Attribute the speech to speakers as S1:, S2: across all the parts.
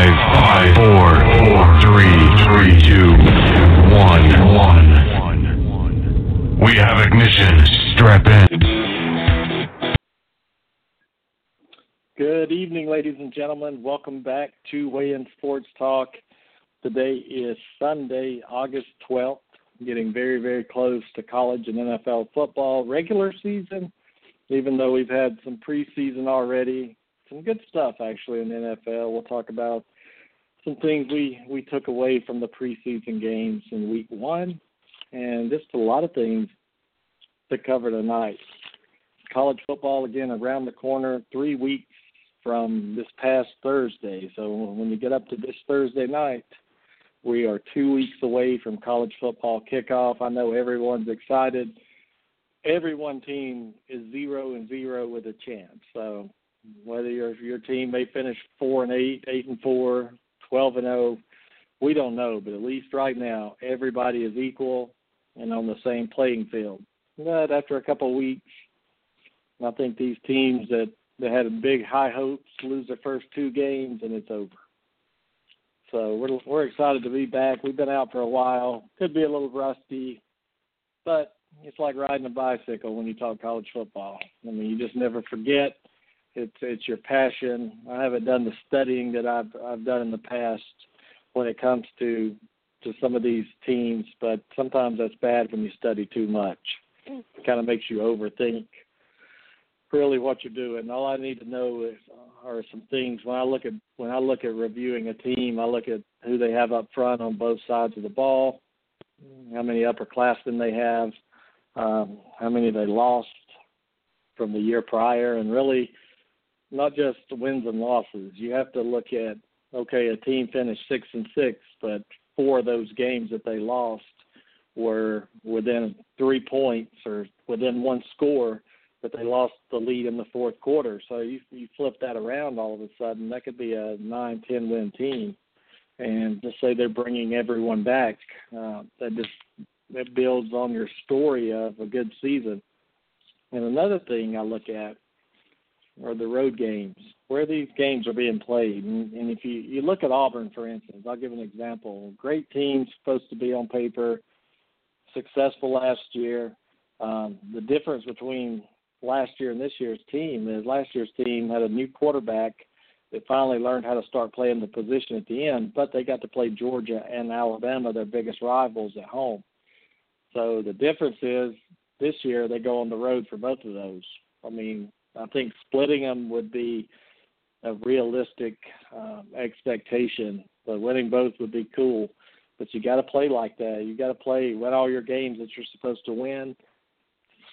S1: Five, five, four, four, three, three, two, one, one. We have ignition. Strap in.
S2: Good evening, ladies and gentlemen. Welcome back to Weigh In Sports Talk. Today is Sunday, August 12th. Getting very, very close to college and NFL football regular season, even though we've had some preseason already some good stuff actually in the NFL. We'll talk about some things we we took away from the preseason games in Week One, and just a lot of things to cover tonight. College football again around the corner, three weeks from this past Thursday. So when you get up to this Thursday night, we are two weeks away from college football kickoff. I know everyone's excited. Every one team is zero and zero with a chance. So whether your your team may finish four and eight, eight and four, twelve and zero, oh, we don't know. But at least right now, everybody is equal and on the same playing field. But after a couple of weeks, I think these teams that that had big high hopes lose their first two games and it's over. So we're we're excited to be back. We've been out for a while. Could be a little rusty, but it's like riding a bicycle when you talk college football. I mean, you just never forget it's it's your passion. I haven't done the studying that I've I've done in the past when it comes to to some of these teams, but sometimes that's bad when you study too much. It kind of makes you overthink really what you're doing. All I need to know is are some things when I look at when I look at reviewing a team, I look at who they have up front on both sides of the ball, how many upperclassmen they have, um, how many they lost from the year prior, and really not just wins and losses. You have to look at okay, a team finished six and six, but four of those games that they lost were within three points or within one score, but they lost the lead in the fourth quarter. So you you flip that around all of a sudden, that could be a nine, ten win team, and just say they're bringing everyone back. Uh, that just that builds on your story of a good season. And another thing I look at or the road games, where these games are being played. And, and if you, you look at Auburn, for instance, I'll give an example. Great team, supposed to be on paper, successful last year. Um, the difference between last year and this year's team is last year's team had a new quarterback that finally learned how to start playing the position at the end, but they got to play Georgia and Alabama, their biggest rivals, at home. So the difference is this year they go on the road for both of those. I mean, I think splitting them would be a realistic um, expectation, but winning both would be cool. But you got to play like that. You got to play win all your games that you're supposed to win.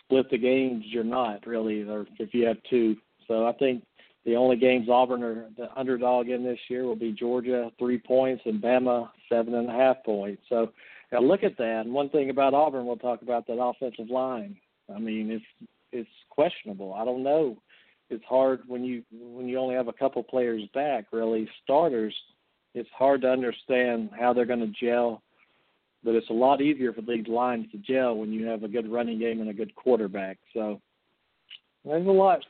S2: Split the games you're not really, or if you have two. So I think the only games Auburn are the underdog in this year will be Georgia three points and Bama seven and a half points. So now look at that. And one thing about Auburn, we'll talk about that offensive line. I mean, it's it's questionable. I don't know. It's hard when you when you only have a couple players back, really starters. It's hard to understand how they're going to gel. But it's a lot easier for these lines to gel when you have a good running game and a good quarterback. So there's a lot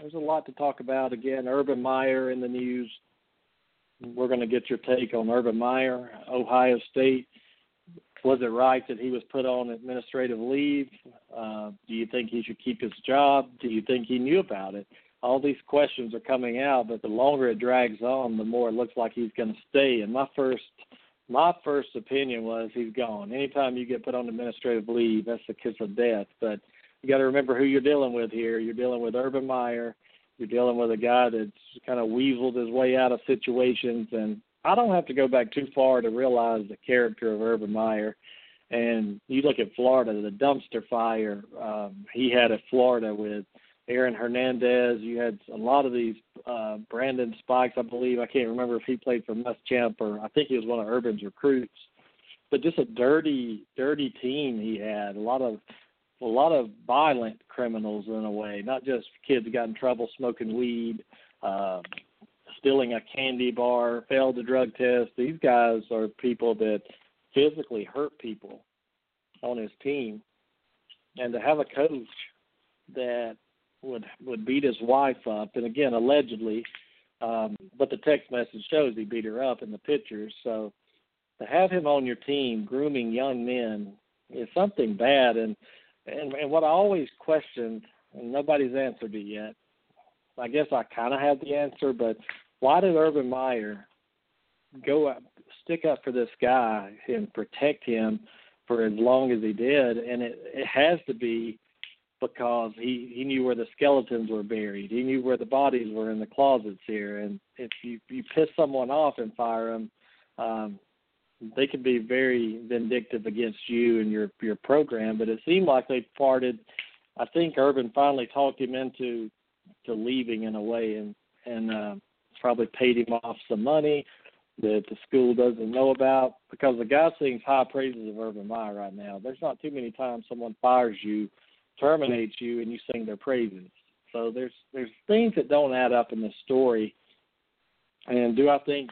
S2: there's a lot to talk about. Again, Urban Meyer in the news. We're going to get your take on Urban Meyer, Ohio State was it right that he was put on administrative leave? Uh, do you think he should keep his job? Do you think he knew about it? All these questions are coming out, but the longer it drags on, the more it looks like he's going to stay. And my first, my first opinion was he's gone. Anytime you get put on administrative leave, that's the kiss of death. But you got to remember who you're dealing with here. You're dealing with Urban Meyer. You're dealing with a guy that's kind of weaseled his way out of situations and I don't have to go back too far to realize the character of Urban Meyer. And you look at Florida, the dumpster fire um, he had at Florida with Aaron Hernandez. You had a lot of these uh, Brandon Spikes, I believe. I can't remember if he played for Muschamp or I think he was one of Urban's recruits. But just a dirty, dirty team he had. A lot of a lot of violent criminals in a way, not just kids that got in trouble smoking weed. Uh, stealing a candy bar, failed the drug test. These guys are people that physically hurt people on his team, and to have a coach that would would beat his wife up, and again allegedly, Um, but the text message shows he beat her up in the pictures. So to have him on your team grooming young men is something bad. And and, and what I always questioned, and nobody's answered it yet. I guess I kind of have the answer, but why did Urban Meyer go up, stick up for this guy and protect him for as long as he did? And it, it has to be because he he knew where the skeletons were buried. He knew where the bodies were in the closets here. And if you you piss someone off and fire them, um, they can be very vindictive against you and your your program. But it seemed like they parted. I think Urban finally talked him into to leaving in a way, and and uh, probably paid him off some money that the school doesn't know about because the guy sings high praises of Urban Meyer right now. There's not too many times someone fires you terminates you and you sing their praises. So there's there's things that don't add up in the story. And do I think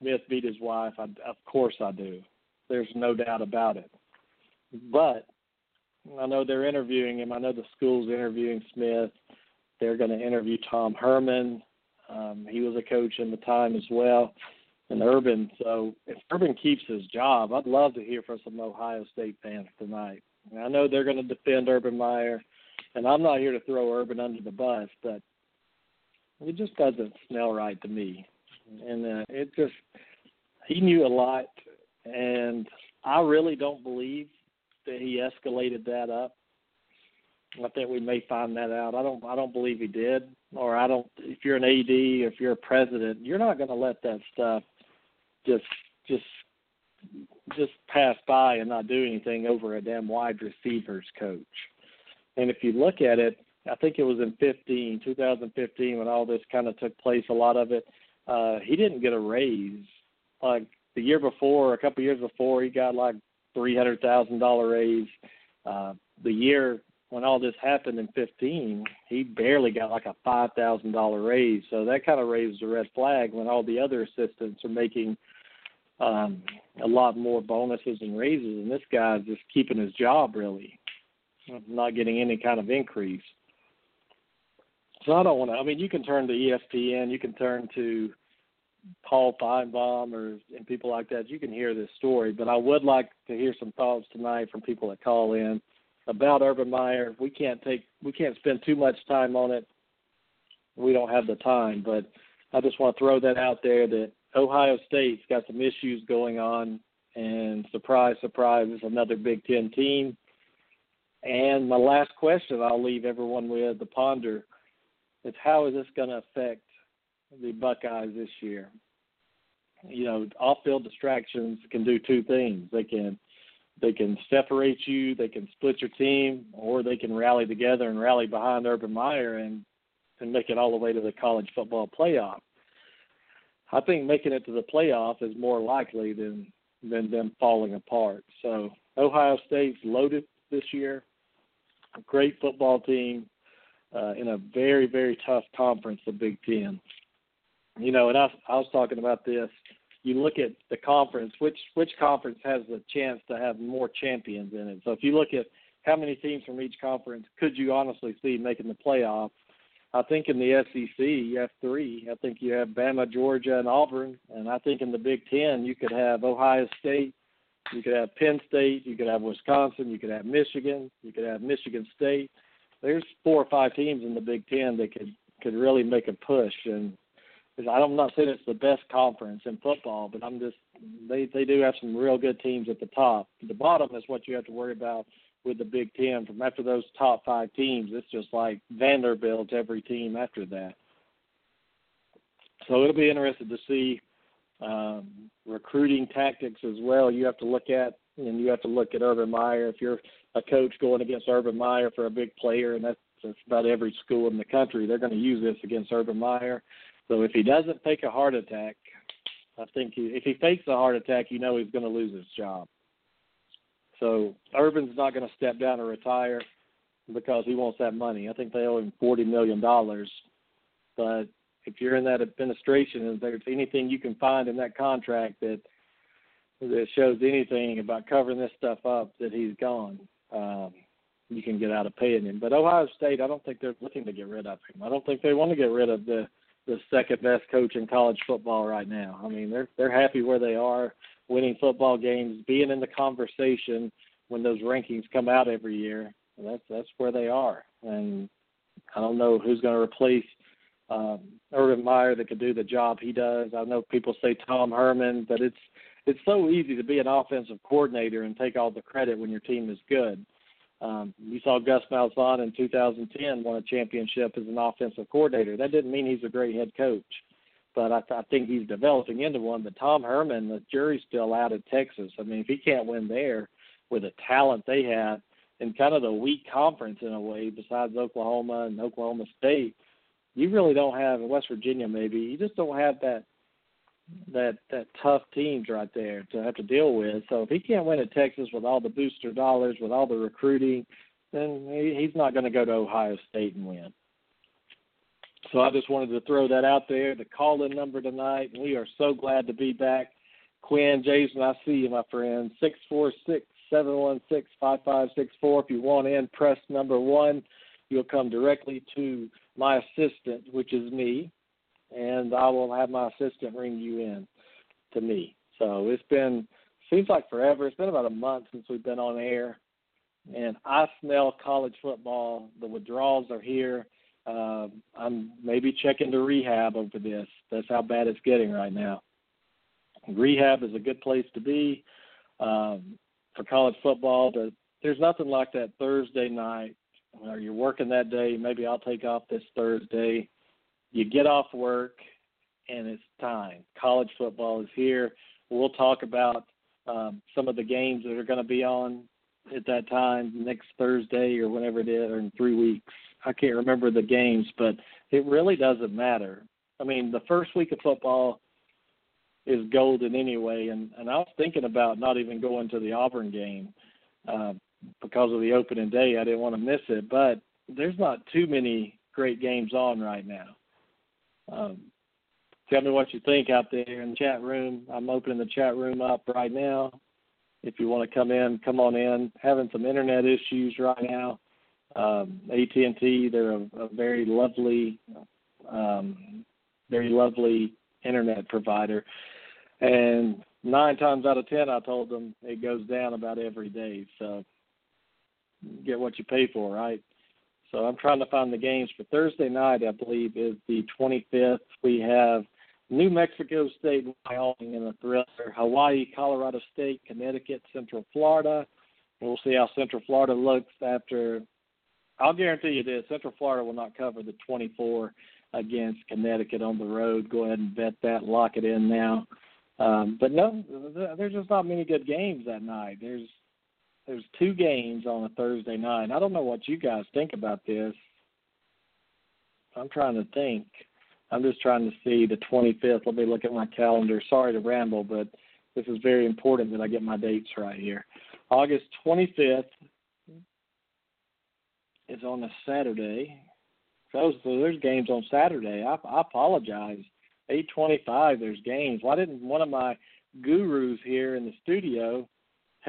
S2: Smith beat his wife? I, of course I do. There's no doubt about it. But I know they're interviewing him. I know the school's interviewing Smith. They're going to interview Tom Herman. Um, he was a coach in the time as well, and Urban. So if Urban keeps his job, I'd love to hear from some Ohio State fans tonight. I know they're going to defend Urban Meyer, and I'm not here to throw Urban under the bus, but it just doesn't smell right to me. And uh, it just he knew a lot, and I really don't believe that he escalated that up. I think we may find that out. I don't. I don't believe he did, or I don't. If you're an AD, if you're a president, you're not going to let that stuff just just just pass by and not do anything over a damn wide receivers coach. And if you look at it, I think it was in 15, 2015, when all this kind of took place. A lot of it, uh, he didn't get a raise. Like the year before, a couple years before, he got like three hundred thousand dollar raise. Uh, the year when all this happened in 15, he barely got like a five thousand dollar raise. So that kind of raised a red flag when all the other assistants are making um, a lot more bonuses and raises, and this guy's just keeping his job really, not getting any kind of increase. So I don't want to. I mean, you can turn to ESPN, you can turn to Paul Finebaum or and people like that. You can hear this story, but I would like to hear some thoughts tonight from people that call in about Urban Meyer. We can't take we can't spend too much time on it. We don't have the time, but I just want to throw that out there that Ohio State's got some issues going on, and surprise, surprise, it's another Big Ten team. And my last question I'll leave everyone with to ponder is how is this going to affect the Buckeyes this year? You know, off-field distractions can do two things. They can they can separate you, they can split your team, or they can rally together and rally behind Urban Meyer and and make it all the way to the college football playoff. I think making it to the playoff is more likely than than them falling apart. So Ohio State's loaded this year. A great football team uh, in a very very tough conference, the Big Ten. You know, and I, I was talking about this. You look at the conference. Which which conference has the chance to have more champions in it? So if you look at how many teams from each conference could you honestly see making the playoff? I think in the SEC you have three. I think you have Bama, Georgia, and Auburn, and I think in the Big Ten you could have Ohio State, you could have Penn State, you could have Wisconsin, you could have Michigan, you could have Michigan State. There's four or five teams in the Big Ten that could could really make a push, and I'm not saying it's the best conference in football, but I'm just they they do have some real good teams at the top. The bottom is what you have to worry about with the Big Ten. From after those top five teams, it's just like Vanderbilt every team after that. So it'll be interesting to see um, recruiting tactics as well. You have to look at and you have to look at Urban Meyer. If you're a coach going against Urban Meyer for a big player, and that's, that's about every school in the country, they're going to use this against Urban Meyer. So if he doesn't take a heart attack, I think he, if he fakes a heart attack, you know he's going to lose his job. So Urban's not going to step down or retire because he wants that money. I think they owe him forty million dollars. But if you're in that administration and there's anything you can find in that contract that that shows anything about covering this stuff up, that he's gone. Um, you can get out of paying him. But Ohio State, I don't think they're looking to get rid of him. I don't think they want to get rid of the the second best coach in college football right now. I mean, they're they're happy where they are, winning football games, being in the conversation when those rankings come out every year. That's that's where they are, and I don't know who's going to replace um, Urban Meyer that could do the job he does. I know people say Tom Herman, but it's it's so easy to be an offensive coordinator and take all the credit when your team is good. Um, you saw Gus Malzahn in 2010 won a championship as an offensive coordinator. That didn't mean he's a great head coach, but I, I think he's developing into one. But Tom Herman, the jury's still out at Texas. I mean, if he can't win there with the talent they have in kind of the weak conference in a way, besides Oklahoma and Oklahoma State, you really don't have West Virginia. Maybe you just don't have that that that tough teams right there to have to deal with. So if he can't win at Texas with all the booster dollars, with all the recruiting, then he, he's not going to go to Ohio State and win. So I just wanted to throw that out there. The call-in number tonight. We are so glad to be back. Quinn, Jason, I see you, my friend. Six four six seven one six five five six four. If you want in, press number one. You'll come directly to my assistant, which is me, and I will have my assistant ring you in to me. So it's been seems like forever. It's been about a month since we've been on air, and I smell college football. The withdrawals are here. Uh, I'm maybe checking to rehab over this. That's how bad it's getting right now. Rehab is a good place to be um, for college football, but there's nothing like that Thursday night. Or you're working that day. Maybe I'll take off this Thursday you get off work and it's time. College football is here. We'll talk about um, some of the games that are going to be on at that time next Thursday or whenever it is, or in three weeks. I can't remember the games, but it really doesn't matter. I mean, the first week of football is golden anyway, and and I was thinking about not even going to the Auburn game uh, because of the opening day. I didn't want to miss it, but there's not too many great games on right now. Um, tell me what you think out there in the chat room. I'm opening the chat room up right now. If you want to come in, come on in. Having some internet issues right now. Um, AT&T, they're a, a very lovely, um, very lovely internet provider, and nine times out of ten, I told them it goes down about every day. So get what you pay for, right? So I'm trying to find the games for Thursday night. I believe is the 25th. We have New Mexico State, Wyoming in a thriller. Hawaii, Colorado State, Connecticut, Central Florida. We'll see how Central Florida looks after. I'll guarantee you this: Central Florida will not cover the 24 against Connecticut on the road. Go ahead and bet that. Lock it in now. Um, but no, there's just not many good games that night. There's there's two games on a Thursday night. I don't know what you guys think about this. I'm trying to think. I'm just trying to see the 25th. Let me look at my calendar. Sorry to ramble, but this is very important that I get my dates right here. August 25th is on a Saturday. So, there's games on Saturday. I, I apologize. 8:25. There's games. Why didn't one of my gurus here in the studio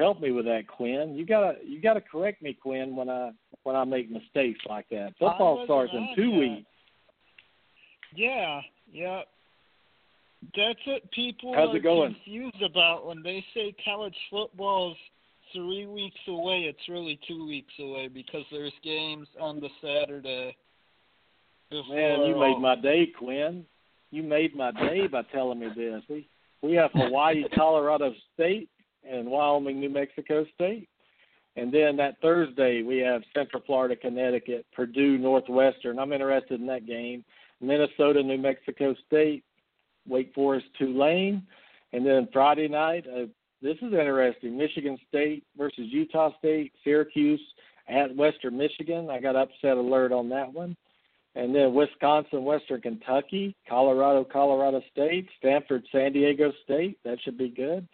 S2: help me with that, Quinn. You gotta you gotta correct me, Quinn, when I when I make mistakes like that. Football starts in two
S3: that.
S2: weeks.
S3: Yeah, yeah. That's what people
S2: How's
S3: are
S2: it going?
S3: confused about when they say college football's three weeks away. It's really two weeks away because there's games on the Saturday.
S2: Man, you made my day, Quinn. You made my day by telling me this. We we have Hawaii, Colorado State, and Wyoming, New Mexico State. And then that Thursday we have Central Florida, Connecticut, Purdue, Northwestern. I'm interested in that game. Minnesota, New Mexico State, Wake Forest, Tulane, and then Friday night. Uh, this is interesting. Michigan State versus Utah State, Syracuse at Western Michigan. I got upset alert on that one. And then Wisconsin, Western Kentucky, Colorado, Colorado State, Stanford, San Diego State. That should be good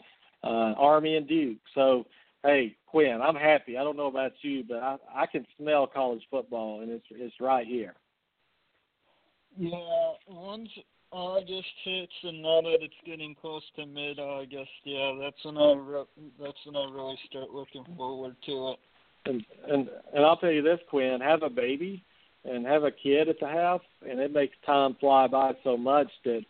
S2: uh, Army and Duke. So, hey, Quinn, I'm happy. I don't know about you, but I, I can smell college football, and it's it's right here.
S3: Yeah, once August hits, and now that it's getting close to mid-August, yeah, that's when I re- that's when I really start looking forward to it.
S2: And and and I'll tell you this, Quinn, have a baby, and have a kid at the house, and it makes time fly by so much that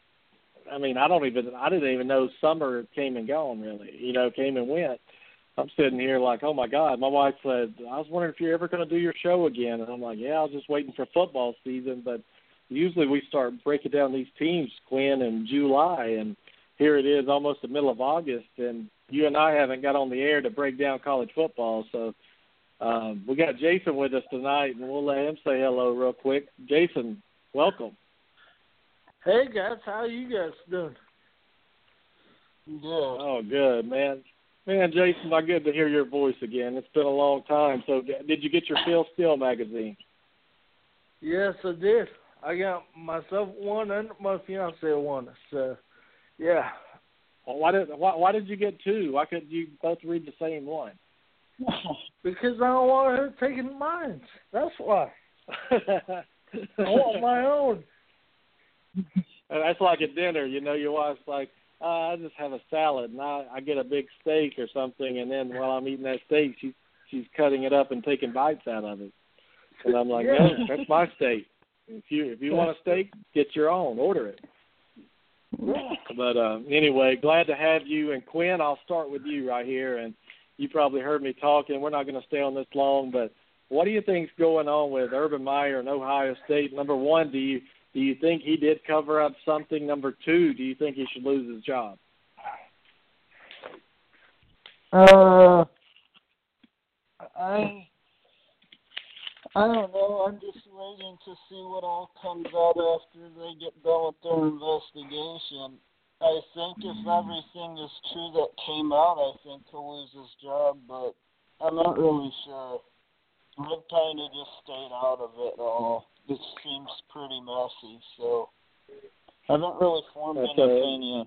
S2: I mean, I don't even I didn't even know summer came and gone really. You know, came and went. I'm sitting here like, oh my God. My wife said, I was wondering if you're ever going to do your show again, and I'm like, yeah, I was just waiting for football season. But usually we start breaking down these teams, Quinn, in July, and here it is, almost the middle of August, and you and I haven't got on the air to break down college football. So um, we got Jason with us tonight, and we'll let him say hello real quick. Jason, welcome.
S4: Hey guys, how are you guys doing?
S3: Good.
S2: Oh, good man. Man, Jason, my good to hear your voice again. It's been a long time. So, did you get your Phil Steele magazine?
S4: Yes, I did. I got myself one and my fiance one. So, yeah.
S2: Well, why did why, why did you get two? Why couldn't you both read the same one?
S4: because I don't want her taking mine. That's why. I want my own.
S2: That's like at dinner, you know. Your wife's like, uh, "I just have a salad, and I, I get a big steak or something, and then while I'm eating that steak, she's she's cutting it up and taking bites out of it." And I'm like,
S4: yeah.
S2: "No, that's my steak. If you if you want a steak, get your own. Order it." But uh, anyway, glad to have you. And Quinn, I'll start with you right here. And you probably heard me talking. We're not going to stay on this long, but what do you think's going on with Urban Meyer and Ohio State? Number one, do you do you think he did cover up something? Number two, do you think he should lose his job?
S3: Uh, I I don't know. I'm just waiting to see what all comes out after they get done with their investigation. I think if everything is true that came out, I think he'll lose his job, but I'm not really sure. I've kind of just stayed out of it all. It seems pretty messy, so I haven't really formed
S2: That's
S3: an
S2: a-
S3: opinion.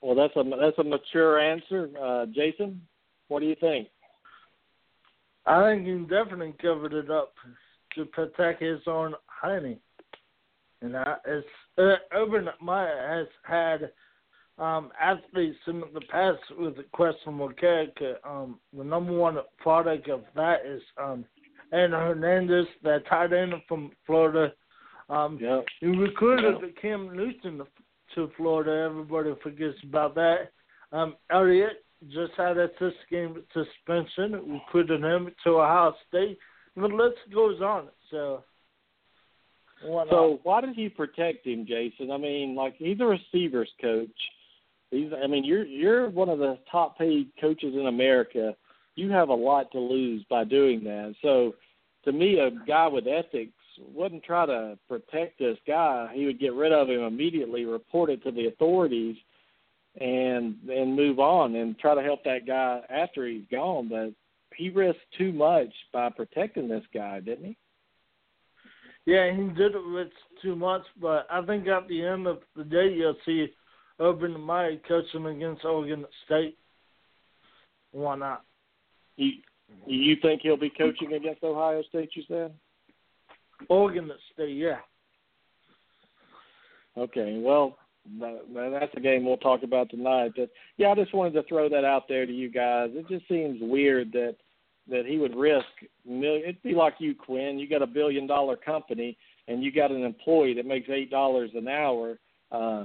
S2: Well, that's a that's a mature answer, uh, Jason. What do you think?
S4: I think he definitely covered it up to protect his own honey. And I, it's uh, Urban Meyer has had um, athletes in the past with a questionable character. Um, the number one product of that is um, Aaron Hernandez, that tight end from Florida. Um,
S2: Yeah.
S4: he recruited Cam Newton to Florida. Everybody forgets about that. Um, Elliott just had a six game suspension. We put him to Ohio State. The list goes on. So, why
S2: So why did he protect him, Jason? I mean, like he's a receivers coach. He's I mean, you're you're one of the top paid coaches in America. You have a lot to lose by doing that. So to me a guy with ethics wouldn't try to protect this guy. He would get rid of him immediately, report it to the authorities and and move on and try to help that guy after he's gone. But he risked too much by protecting this guy, didn't he?
S4: Yeah, he did it with too much, but I think at the end of the day, you'll see Urban Meyer coaching against Oregon State. Why not?
S2: You you think he'll be coaching against Ohio State? You said.
S4: Oregon State, yeah.
S2: Okay, well, that, that's a game we'll talk about tonight. But yeah, I just wanted to throw that out there to you guys. It just seems weird that that he would risk million. It'd be like you, Quinn. You got a billion dollar company, and you got an employee that makes eight dollars an hour, uh,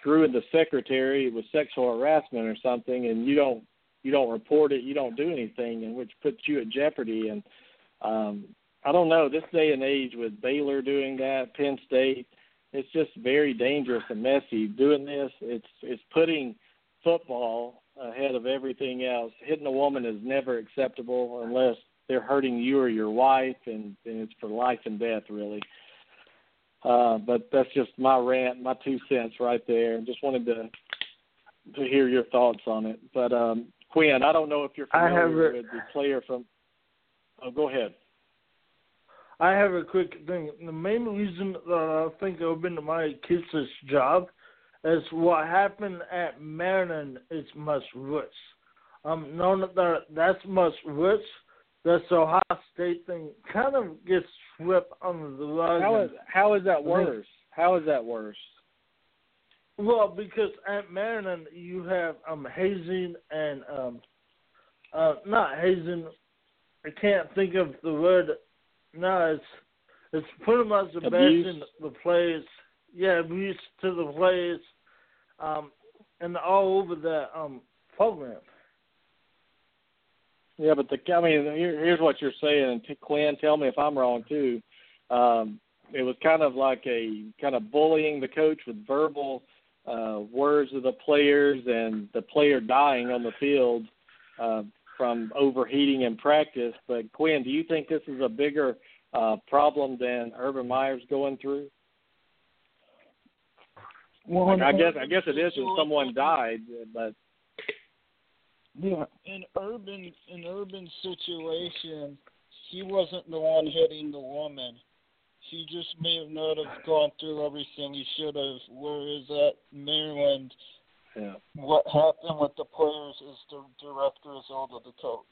S2: screwing the secretary with sexual harassment or something, and you don't you don't report it, you don't do anything, and which puts you at jeopardy. And um, I don't know this day and age with Baylor doing that, Penn State it's just very dangerous and messy doing this. It's it's putting football ahead of everything else. Hitting a woman is never acceptable unless they're hurting you or your wife and, and it's for life and death really. Uh but that's just my rant my two cents right there. Just wanted to to hear your thoughts on it. But um quinn i don't know if you're familiar with the player from oh go ahead
S4: I have a quick thing. The main reason that I think Urban Meyer keeps his job is what happened at Maryland is much worse. Um, knowing that that's much worse, this Ohio State thing kind of gets swept under the rug.
S2: how is how is that worse how is that worse
S4: Well, because at Maryland you have um hazing and um uh not hazing I can't think of the word no, it's it's pretty much abuse. the players. Yeah, abuse to the players, um, and all over the um program.
S2: Yeah, but the I mean, here, here's what you're saying, and Quinn, tell me if I'm wrong too. Um, it was kind of like a kind of bullying the coach with verbal uh, words of the players, and the player dying on the field uh, from overheating in practice. But Quinn, do you think this is a bigger uh, problem than Urban Meyer's going through? Well, like, I guess I guess it is if someone died, but
S3: yeah, in urban in urban situation, he wasn't the one hitting the woman. He just may have not have gone through everything he should have. Whereas at Maryland,
S2: yeah.
S3: what happened with the players is the direct result of the coach.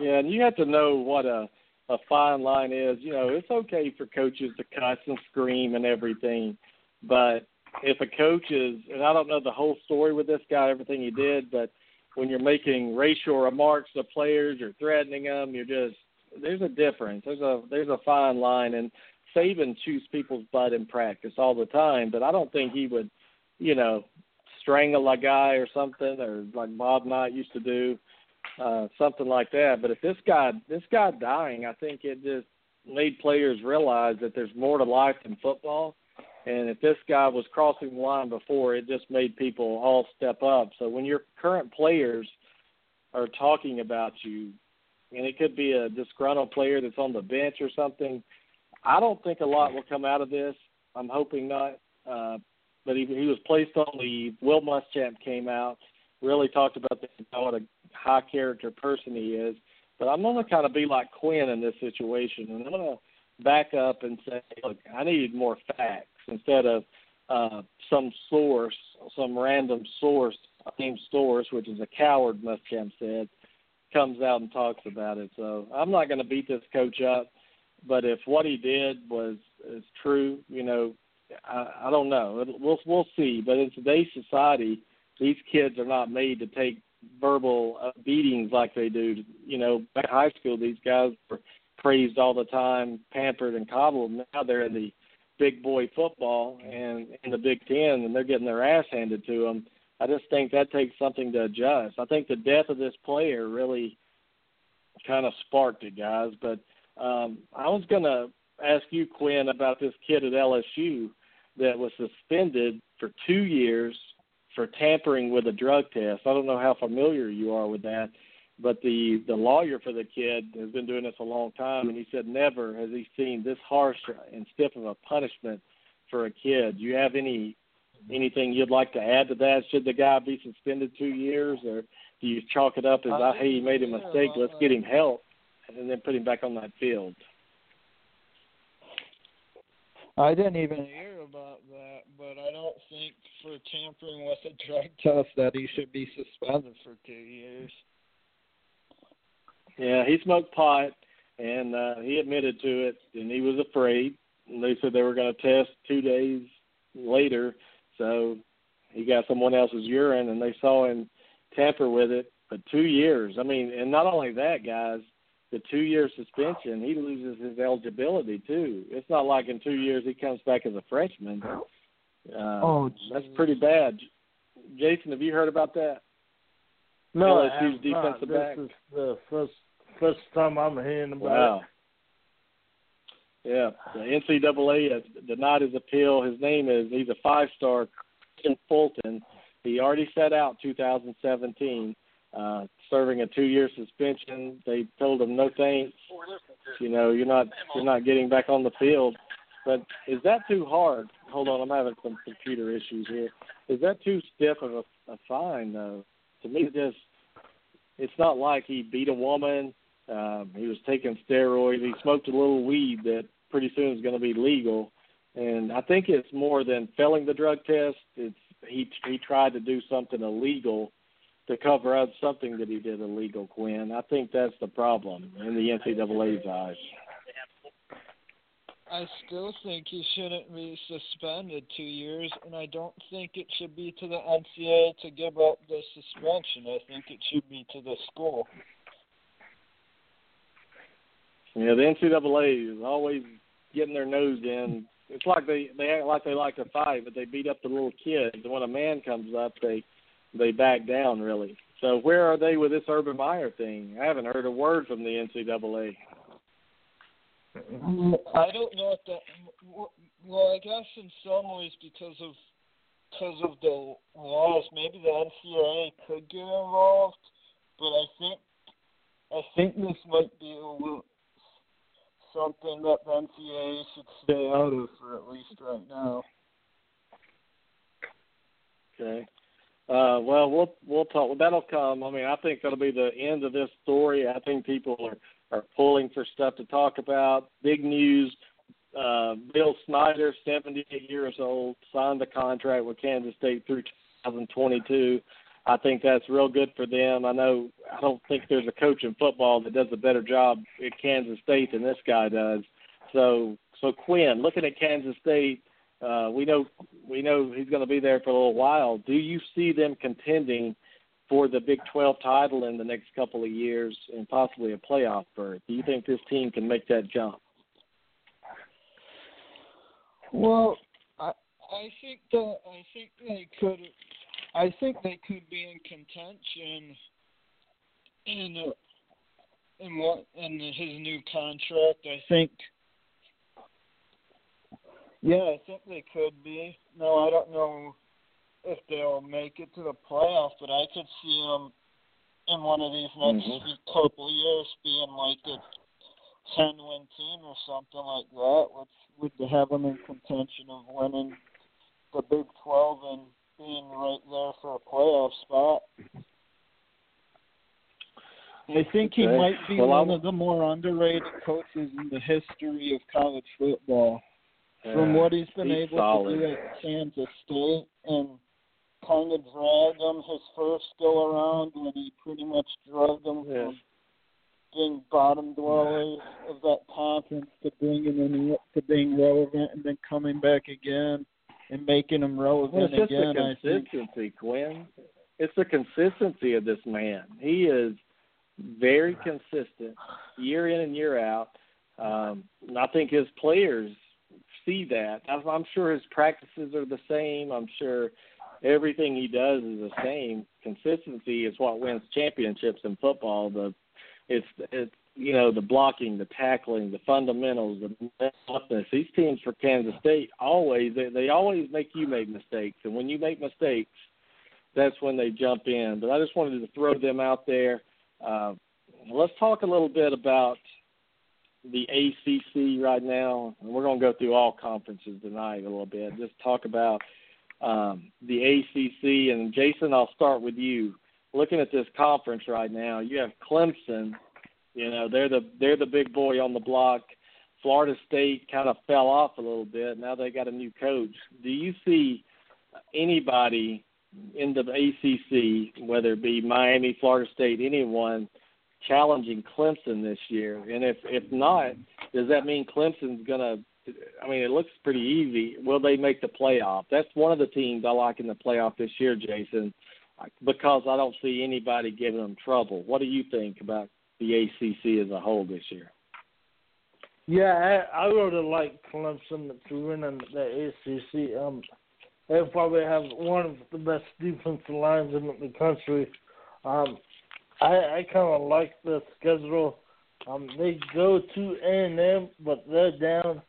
S2: Yeah, and you have to know what a a fine line is. You know, it's okay for coaches to cuss and scream and everything, but if a coach is, and I don't know the whole story with this guy, everything he did, but when you're making racial remarks to players, you're threatening them, you're just there's a difference. There's a there's a fine line, and Saban chews people's butt in practice all the time, but I don't think he would, you know, strangle a guy or something, or like Bob Knight used to do, uh, something like that. But if this guy this guy dying, I think it just made players realize that there's more to life than football and if this guy was crossing the line before, it just made people all step up. So when your current players are talking about you, and it could be a disgruntled player that's on the bench or something, I don't think a lot will come out of this. I'm hoping not. Uh, but he, he was placed on leave. Will Muschamp came out, really talked about the, what a high character person he is. But I'm going to kind of be like Quinn in this situation, and I'm going to back up and say, look, I need more facts instead of uh, some source, some random source, named source, which is a coward, Muschamp said, comes out and talks about it. So I'm not going to beat this coach up, but if what he did was is true, you know, I, I don't know. We'll we'll see. But in today's society, these kids are not made to take verbal uh, beatings like they do. You know, back in high school, these guys were praised all the time, pampered and coddled. Now they're in the big boy football and in the Big Ten, and they're getting their ass handed to them. I just think that takes something to adjust. I think the death of this player really kind of sparked it, guys. But um, I was going to ask you, Quinn, about this kid at LSU that was suspended for two years for tampering with a drug test. I don't know how familiar you are with that. But the the lawyer for the kid has been doing this a long time, and he said never has he seen this harsh and stiff of a punishment for a kid. Do you have any anything you'd like to add to that? Should the guy be suspended two years, or do you chalk it up as I, hey he made a mistake, let's get him help, and then put him back on that field?
S3: I didn't even hear about that, but I don't think for tampering with a drug test that he should be suspended for two years.
S2: Yeah, he smoked pot, and uh, he admitted to it, and he was afraid. And they said they were going to test two days later, so he got someone else's urine, and they saw him tamper with it. But two years, I mean, and not only that, guys, the two-year suspension, he loses his eligibility too. It's not like in two years he comes back as a freshman. Uh,
S3: oh,
S2: that's pretty bad. Jason, have you heard about that?
S4: No,
S2: LSU's defensive
S4: not.
S2: back.
S4: This is the first first time I'm hearing about
S2: wow. it. Yeah, the NCAA has denied his appeal. His name is he's a five star Kristian Fulton. He already set out 2017, uh, serving a two year suspension. They told him no thanks. You know, you're not you're not getting back on the field. But is that too hard? Hold on, I'm having some computer issues here. Is that too stiff of a, a fine though? To me, just it's not like he beat a woman um, he was taking steroids. He smoked a little weed that pretty soon is going to be legal. And I think it's more than failing the drug test. It's he he tried to do something illegal to cover up something that he did illegal. Quinn, I think that's the problem in the NCAA's eyes.
S3: I still think he shouldn't be suspended two years, and I don't think it should be to the NCAA to give up the suspension. I think it should be to the school.
S2: Yeah, the NCAA is always getting their nose in. It's like they they act like they like to fight, but they beat up the little kids. And when a man comes up, they they back down really. So where are they with this Urban Meyer thing? I haven't heard a word from the NCAA.
S3: I don't know if that. Well, I guess in some ways because of because of the laws, maybe the NCAA could get involved, but I think I think this might be a little, something that the NCAA should stay out of for at least right now.
S2: Okay. Uh, well, we'll we'll talk. That'll come. I mean, I think that'll be the end of this story. I think people are are pulling for stuff to talk about. Big news. Uh, Bill Snyder, 78 years old, signed the contract with Kansas State through 2022. I think that's real good for them. I know I don't think there's a coach in football that does a better job at Kansas State than this guy does. So, so Quinn, looking at Kansas State, uh, we know we know he's going to be there for a little while. Do you see them contending for the Big 12 title in the next couple of years and possibly a playoff berth? Do you think this team can make that jump?
S3: Well, I I think that I think they could. I think they could be in contention in uh, in what in his new contract. I think yeah, I think they could be. No, I don't know if they'll make it to the playoffs, but I could see them in one of these next mm-hmm. couple years being like a ten win team or something like that, which would have them in contention of winning the Big Twelve and being right there for a playoff spot. I think he might be well, one of the more underrated coaches in the history of college football from what he's been
S2: he's
S3: able
S2: solid.
S3: to do at Kansas State and kind of drag him his first go around when he pretty much drug them
S2: yeah.
S3: from being bottom dwellers of that conference to bringing them to being relevant and then coming back again and making them relevant
S2: well, it's just
S3: again.
S2: The consistency, Quinn. It's the consistency of this man. He is very consistent year in and year out. Um, I think his players see that. I'm sure his practices are the same. I'm sure everything he does is the same. Consistency is what wins championships in football. The it's it's you know the blocking, the tackling, the fundamentals, the toughness. These teams for Kansas State always they, they always make you make mistakes, and when you make mistakes, that's when they jump in. But I just wanted to throw them out there. Uh, let's talk a little bit about the ACC right now, and we're going to go through all conferences tonight a little bit. Just talk about um, the ACC. And Jason, I'll start with you. Looking at this conference right now, you have Clemson. You know they're the they're the big boy on the block. Florida State kind of fell off a little bit. Now they got a new coach. Do you see anybody in the ACC, whether it be Miami, Florida State, anyone? challenging Clemson this year? And if if not, does that mean Clemson's gonna? I mean, it looks pretty easy. Will they make the playoff? That's one of the teams I like in the playoff this year, Jason, because I don't see anybody giving them trouble. What do you think about the ACC as a whole this year?
S4: Yeah, I, I really like Clemson to win in the ACC. Um, they probably have one of the best defensive lines in the country. Um, I I kind of like the schedule. Um, they go to A and M, but they're down.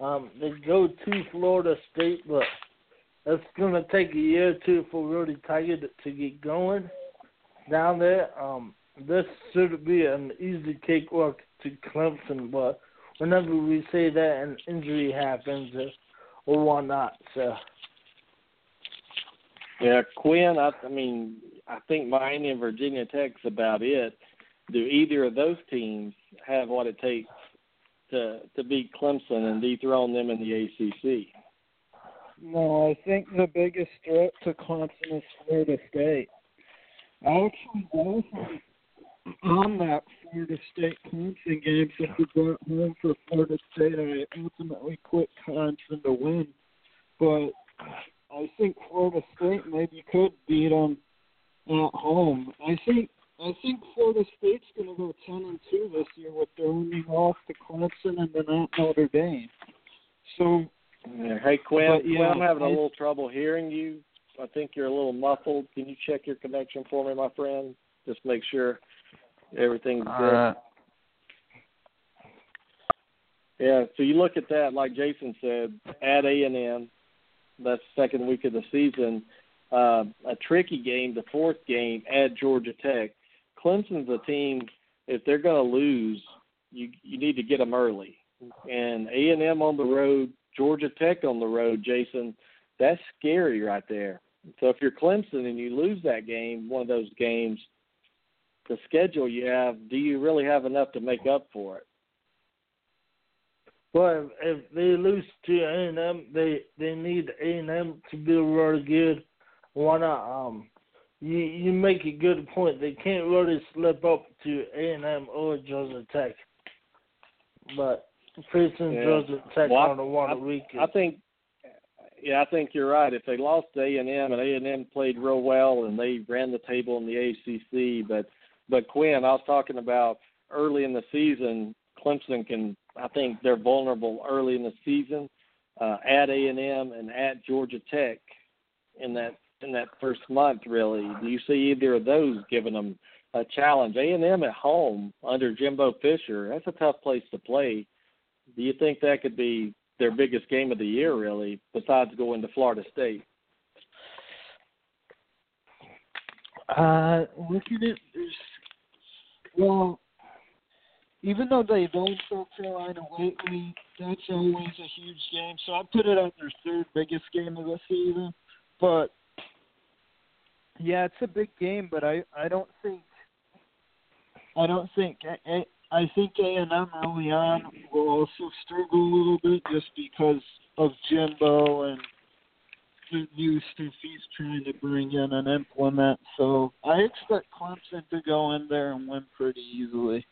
S4: Um, they go to Florida State, but it's gonna take a year or two for Willie Taggart to, to get going down there. Um, this should be an easy cakewalk to Clemson, but whenever we say that an injury happens or whatnot, so.
S2: Yeah, Quinn. I, I mean, I think Miami and Virginia Tech's about it. Do either of those teams have what it takes to to beat Clemson and dethrone them in the ACC?
S3: No, I think the biggest threat to Clemson is Florida State. I actually was on that Florida State Clemson game since we brought home for Florida State. I ultimately quit Clemson to win, but I think Florida State maybe could beat them at home. I think I think Florida State's going to go ten and two this year with their only loss to Clemson and then at Notre Dame. So,
S2: hey Quinn,
S3: but, yeah,
S2: Quinn, I'm having a little trouble hearing you. I think you're a little muffled. Can you check your connection for me, my friend? Just make sure everything's good.
S3: uh,
S2: Yeah, so you look at that, like Jason said, at A and M, that's second week of the season. Uh, a tricky game, the fourth game at Georgia Tech. Clemson's a team. If they're going to lose, you you need to get them early. And A and M on the road, Georgia Tech on the road, Jason, that's scary right there. So if you're Clemson and you lose that game, one of those games, the schedule you have, do you really have enough to make up for it?
S4: Well, if they lose to A and M, they they need A and M to be really good. Why not? Um, you you make a good point. They can't really slip up to A and M or Georgia Tech. But facing
S2: Yeah.
S4: Georgia Tech
S2: Well, I-
S4: on the water weekend.
S2: I think, yeah, I think you're right. If they lost to A and M and A and M played real well and they ran the table in the ACC, but but Quinn, I was talking about early in the season. Clemson can, I think they're vulnerable early in the season uh, at A and M and at Georgia Tech in that in that first month. Really, do you see either of those giving them a challenge? A and M at home under Jimbo Fisher, that's a tough place to play. Do you think that could be their biggest game of the year, really, besides going to Florida State?
S3: Uh, looking at this, well, even though they don't South Carolina lately, that's always a huge game. So I put it at their third biggest game of the season. But yeah, it's a big game. But I I don't think I don't think I I think A and M early on will also struggle a little bit just because of Jimbo and the new stuff he's trying to bring in and implement. So I expect Clemson to go in there and win pretty easily.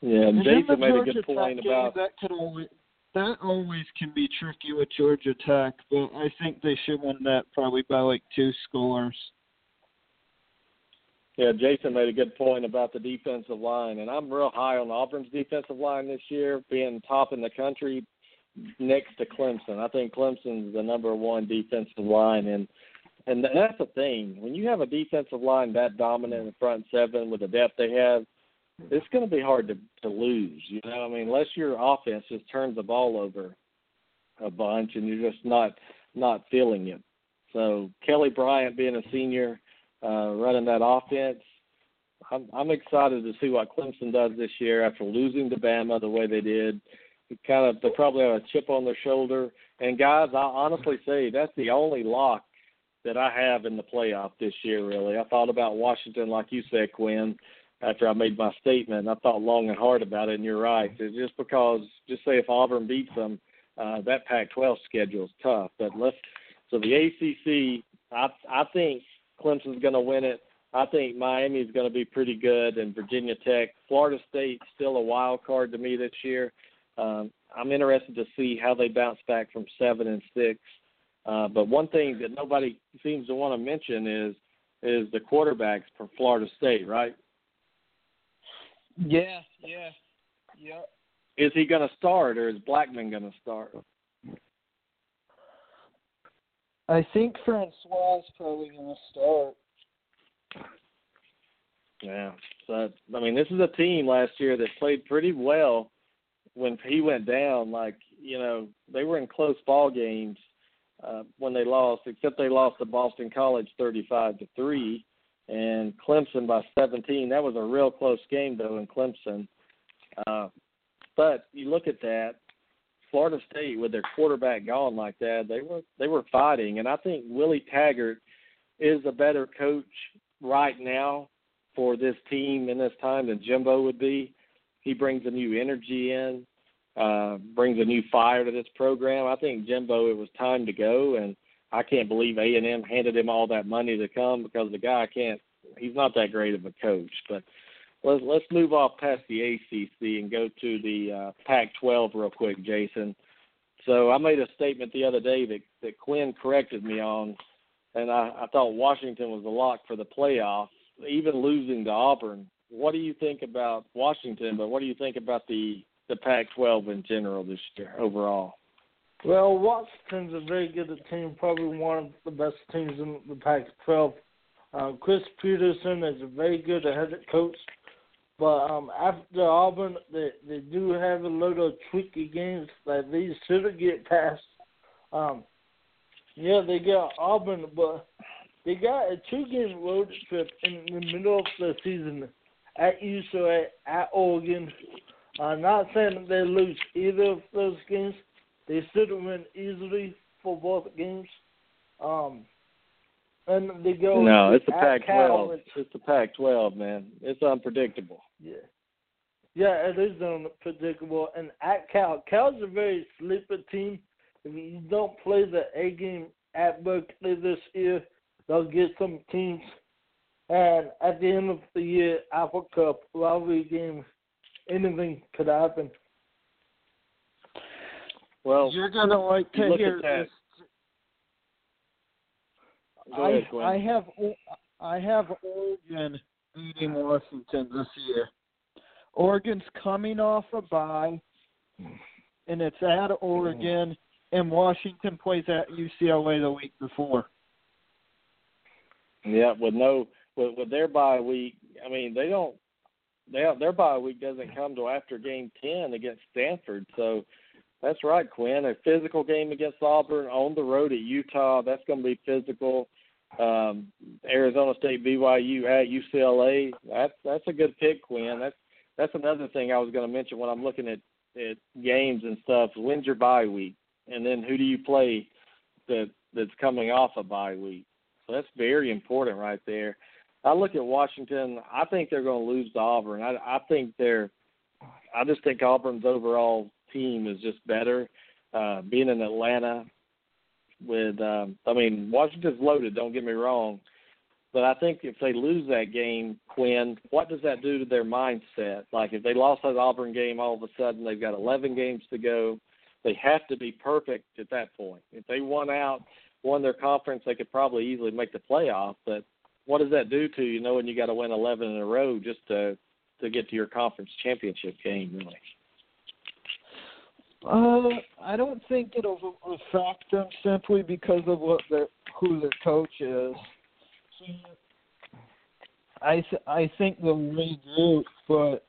S2: Yeah,
S3: And
S2: Jason made a good point about
S3: that could always that always can be tricky with Georgia Tech, but I think they should win that probably by like two scores.
S2: yeah. Jason made a good point about the defensive line, and I'm real high on Auburn's defensive line this year, being top in the country next to Clemson. I think Clemson's the number one defensive line, and and that's the thing. When you have a defensive line that dominant in front seven with the depth they have, it's going to be hard to to lose. You know, I mean, unless your offense just turns the ball over a bunch and you're just not not feeling it. So Kelly Bryant being a senior, uh, running that offense, I'm I'm excited to see what Clemson does this year after losing to Bama the way they did. Kind of they probably have a chip on their shoulder. And guys, I honestly say that's the only lock that I have in the playoff this year. Really, I thought about Washington, like you said, Quinn after I made my statement. I thought long and hard about it, and you're right. It's just because, just say if Auburn beats them, uh, that Pac-12 schedule is tough. But let's so the ACC. I I think Clemson's going to win it. I think Miami's going to be pretty good, and Virginia Tech, Florida State, still a wild card to me this year. Um, I'm interested to see how they bounce back from seven and six. Uh, but one thing that nobody seems to want to mention is is the quarterbacks for Florida State, right?
S3: Yeah, yeah, yeah.
S2: Is he going to start or is Blackman going to start?
S3: I think Francois is probably going to start.
S2: Yeah. So I mean, this is a team last year that played pretty well when he went down. Like you know, they were in close ball games uh, when they lost, except they lost to Boston College thirty-five to three, and Clemson by seventeen. That was a real close game though in Clemson. Uh, but you look at that, Florida State with their quarterback gone like that, they were they were fighting, and I think Willie Taggart is a better coach right now for this team in this time than Jimbo would be. He brings a new energy in, uh, brings a new fire to this program. I think Jimbo, it was time to go, and I can't believe A and M handed him all that money to come because the guy can't. He's not that great of a coach. But let's let's move off past the ACC and go to the uh, Pac-12 real quick, Jason. So I made a statement the other day that that Quinn corrected me on, and I, I thought Washington was a lock for the playoffs even losing to Auburn, what do you think about Washington? But what do you think about the the Pac-12 in general this year overall?
S4: Well, Washington's a very good team, probably one of the best teams in the Pac-12. Uh, Chris Petersen is a very good head coach, but um, after Auburn, they they do have a little tricky games that they should get past. Um, yeah, they got Auburn, but they got a two-game road trip in the middle of the season at UCLA, at Oregon. I'm not saying that they lose either of those games. They should have win easily for both games. Um, and they go.
S2: No, it's the
S4: Pac-12.
S2: It's, it's the Pac-12, man. It's unpredictable.
S4: Yeah. Yeah, it is unpredictable. And at Cal, Cal's a very sleeper team. If you don't play the A game at Berkeley this year, they'll get some teams. And at the end of the year, Apple Cup rivalry game, anything could happen.
S2: Well,
S3: you're gonna like to
S2: look
S3: hear this.
S2: Go ahead,
S3: I,
S2: Glenn.
S3: I have I have Oregon beating Washington this year. Oregon's coming off a bye, and it's at Oregon, and Washington plays at UCLA the week before.
S2: Yeah, with no with, with their bye week, I mean they don't they their bye week doesn't come till after game ten against Stanford. So that's right, Quinn. A physical game against Auburn on the road at Utah. That's going to be physical. Um, Arizona State, BYU at UCLA. That's that's a good pick, Quinn. That's that's another thing I was going to mention when I'm looking at at games and stuff. When's your bye week, and then who do you play that that's coming off a bye week? So that's very important right there. I look at Washington. I think they're going to lose to Auburn. I, I think they're. I just think Auburn's overall team is just better. Uh, being in Atlanta, with um, I mean Washington's loaded. Don't get me wrong, but I think if they lose that game, Quinn, what does that do to their mindset? Like if they lost that Auburn game, all of a sudden they've got 11 games to go. They have to be perfect at that point. If they won out, won their conference, they could probably easily make the playoff. But what does that do to you, knowing you got to win 11 in a row just to to get to your conference championship game? Really.
S3: Uh, I don't think it'll affect them simply because of what their who their coach is. I th- I think they'll regroup, but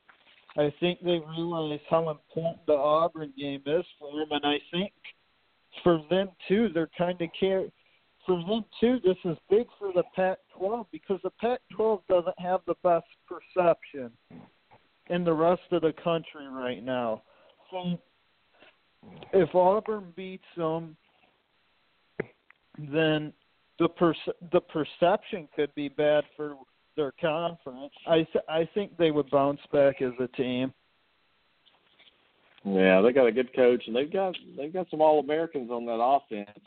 S3: I think they realize how important the Auburn game is for them, and I think for them too, they're kind of care. For them too, this is big for the Pac-12 because the Pac-12 doesn't have the best perception in the rest of the country right now. So if Auburn beats them, then the per- the perception could be bad for their conference. I th- I think they would bounce back as a team.
S2: Yeah, they got a good coach, and they've got they've got some All Americans on that offense.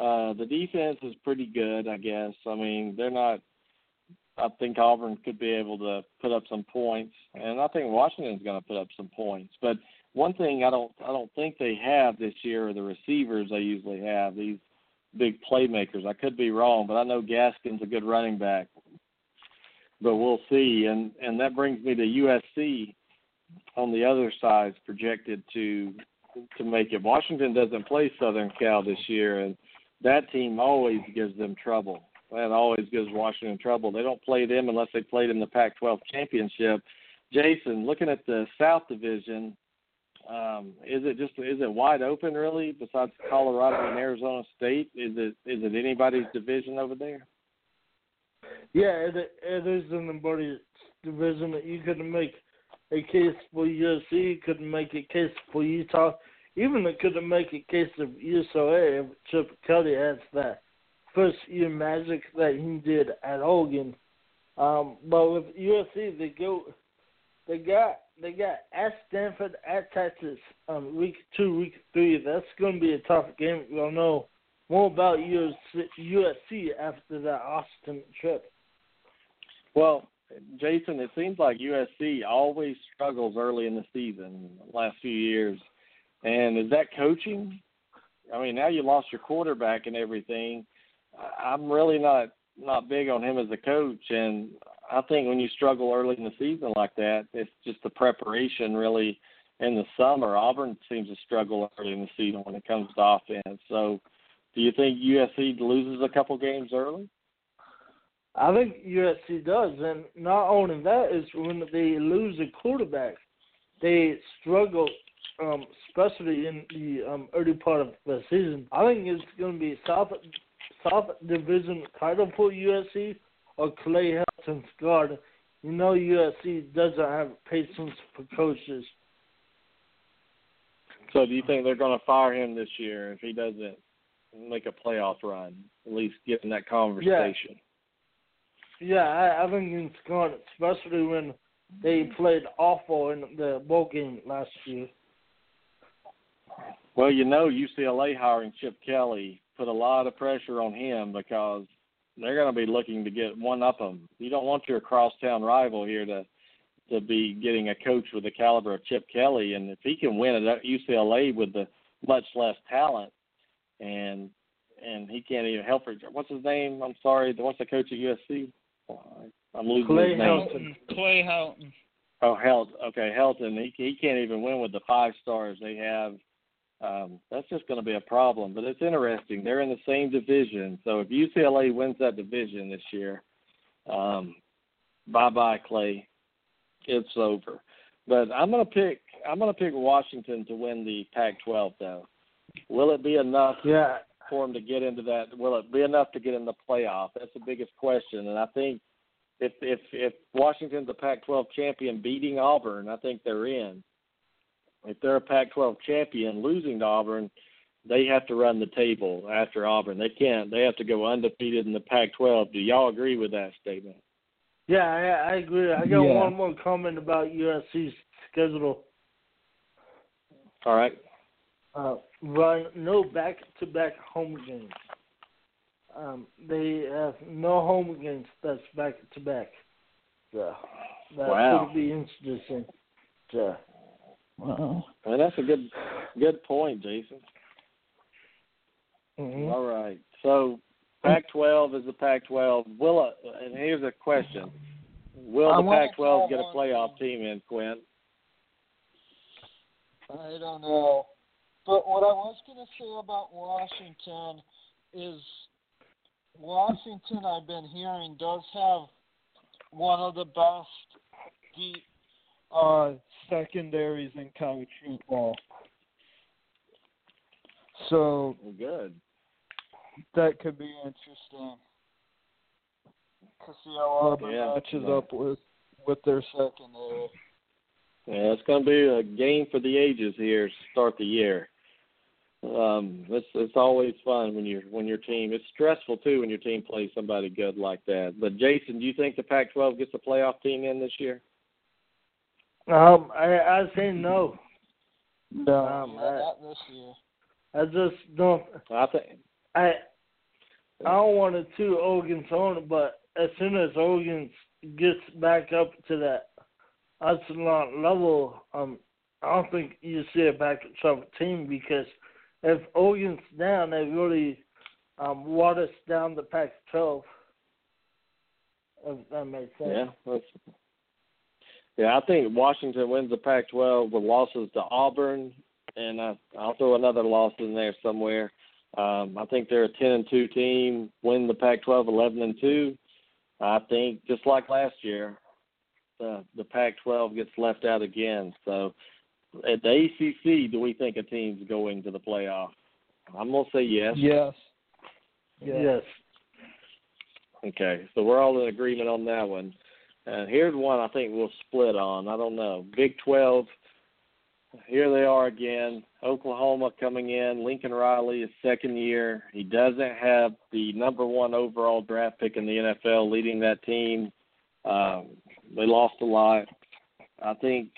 S2: Uh, the defense is pretty good, I guess. I mean, they're not. I think Auburn could be able to put up some points, and I think Washington's going to put up some points. But one thing I don't I don't think they have this year are the receivers they usually have. These big playmakers. I could be wrong, but I know Gaskin's a good running back. But we'll see. And and that brings me to USC on the other side is projected to to make it. Washington doesn't play Southern Cal this year, and that team always gives them trouble. That always gives Washington trouble. They don't play them unless they played in the Pac-12 championship. Jason, looking at the South Division, um, is it just is it wide open really? Besides Colorado and Arizona State, is it is it anybody's division over there?
S4: Yeah, it, it is anybody's division that you could make a case for USC, you could make a case for Utah, even it could make a case of UCLA if Chip Kelly has that first year magic that he did at Oregon. Um, but with USC, they go, they got they got at Stanford, at Texas, um, week two, week three. That's going to be a tough game. We'll know more about USC, USC after that Austin trip.
S2: Well, Jason, it seems like USC always struggles early in the season, the last few years. And is that coaching? I mean, now you lost your quarterback and everything. I'm really not not big on him as a coach, and I think when you struggle early in the season like that, it's just the preparation really in the summer. Auburn seems to struggle early in the season when it comes to offense. So, do you think USC loses a couple games early?
S4: I think USC does, and not only that is when they lose a quarterback, they struggle, um, especially in the um, early part of the season. I think it's going to be South South Division title for USC or Clay Helton's guard. You know USC doesn't have patience for coaches.
S2: So do you think they're going to fire him this year if he doesn't make a playoff run? At least get in that conversation.
S4: Yeah, yeah I, I think it's going, especially when they played awful in the bowl game last year.
S2: Well, you know, UCLA hiring Chip Kelly put a lot of pressure on him because they're going to be looking to get one up them. You don't want your crosstown rival here to to be getting a coach with the caliber of Chip Kelly, and if he can win at UCLA with the much less talent, and and he can't even help it. What's his name? I'm sorry. What's the coach at USC? I'm losing
S4: Clay
S2: his name.
S3: Helton. Clay Helton.
S2: Oh, Helton. Okay, Helton. He he can't even win with the five stars they have. Um, that's just going to be a problem. But it's interesting. They're in the same division. So if UCLA wins that division this year, um, bye bye Clay it's over. But I'm gonna pick I'm gonna pick Washington to win the Pac-12 though. Will it be enough
S4: yeah.
S2: for them to get into that? Will it be enough to get in the playoff? That's the biggest question. And I think if if if Washington's a Pac-12 champion, beating Auburn, I think they're in. If they're a Pac-12 champion, losing to Auburn, they have to run the table after Auburn. They can't. They have to go undefeated in the Pac-12. Do y'all agree with that statement?
S4: Yeah, I, I agree. I got
S3: Yeah.
S4: one more comment about USC's schedule.
S2: All right.
S4: Uh, run no back-to-back home games. Um, they have no home games that's back-to-back. So that
S2: Wow.
S4: would be interesting. So,
S3: Wow.
S2: Well, that's a good good point, Jason.
S4: mhm.
S2: All right. So Pac-12 is the Pac-12. Will it, and here's a question: Will the
S3: wanna
S2: Pac-12 get a playoff team in, Quinn?
S3: I don't know. But what I was going to say about Washington is Washington, I've been hearing, does have one of the best deep uh, secondaries in college football. So
S2: good.
S3: that could be interesting to see how Auburn
S2: Yeah.
S3: matches up with with their secondary.
S2: Yeah, it's going to be a game for the ages here to start the year. Um, it's it's always fun when you when your team. It's stressful too when your team plays somebody good like that. But Jason, do you think the Pac-12 gets a playoff team in this year?
S4: Um, I I say no.
S3: No,
S4: Um,
S3: yeah,
S4: I-
S3: not this year.
S4: I just don't.
S2: I think.
S4: I I don't want to toot Oregon's on, it, but as soon as Oregon gets back up to that echelon level, um, I don't think you see a back to team because if Oregon's down, it really um, waters down the Pac-12. If that makes sense.
S2: Yeah, that's, yeah. I think Washington wins the Pac-12 with losses to Auburn, and I, I'll throw another loss in there somewhere. Um, I think they're a 10 and two team. Win the Pac-12 11 and two. I think just like last year, the the Pac-12 gets left out again. So at the ACC, do we think a team's going to the playoff? I'm gonna say yes.
S3: Yes.
S4: Yes.
S2: Okay, so we're all in agreement on that one. And here's one I think we'll split on. I don't know. Big 12, here they are again. Oklahoma coming in. Lincoln Riley is second year. He doesn't have the number one overall draft pick in the NFL leading that team. Um, they lost a lot. I think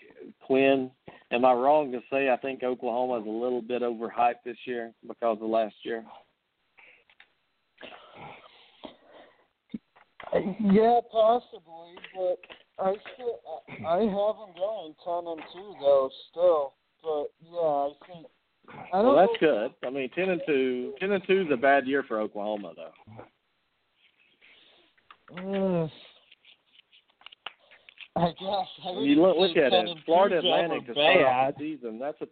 S2: Quinn. Am I wrong to say I think Oklahoma is a little bit overhyped this year because of last year?
S3: Yeah, possibly, but I still I I have them going ten and two though still. But yeah, I think I
S2: Well, that's good. I mean, ten and two, ten and two is a bad year for Oklahoma, though.
S3: Uh, I guess. I
S2: you look look at it. Florida
S3: Atlantic
S2: to
S3: start
S2: off the season. That's a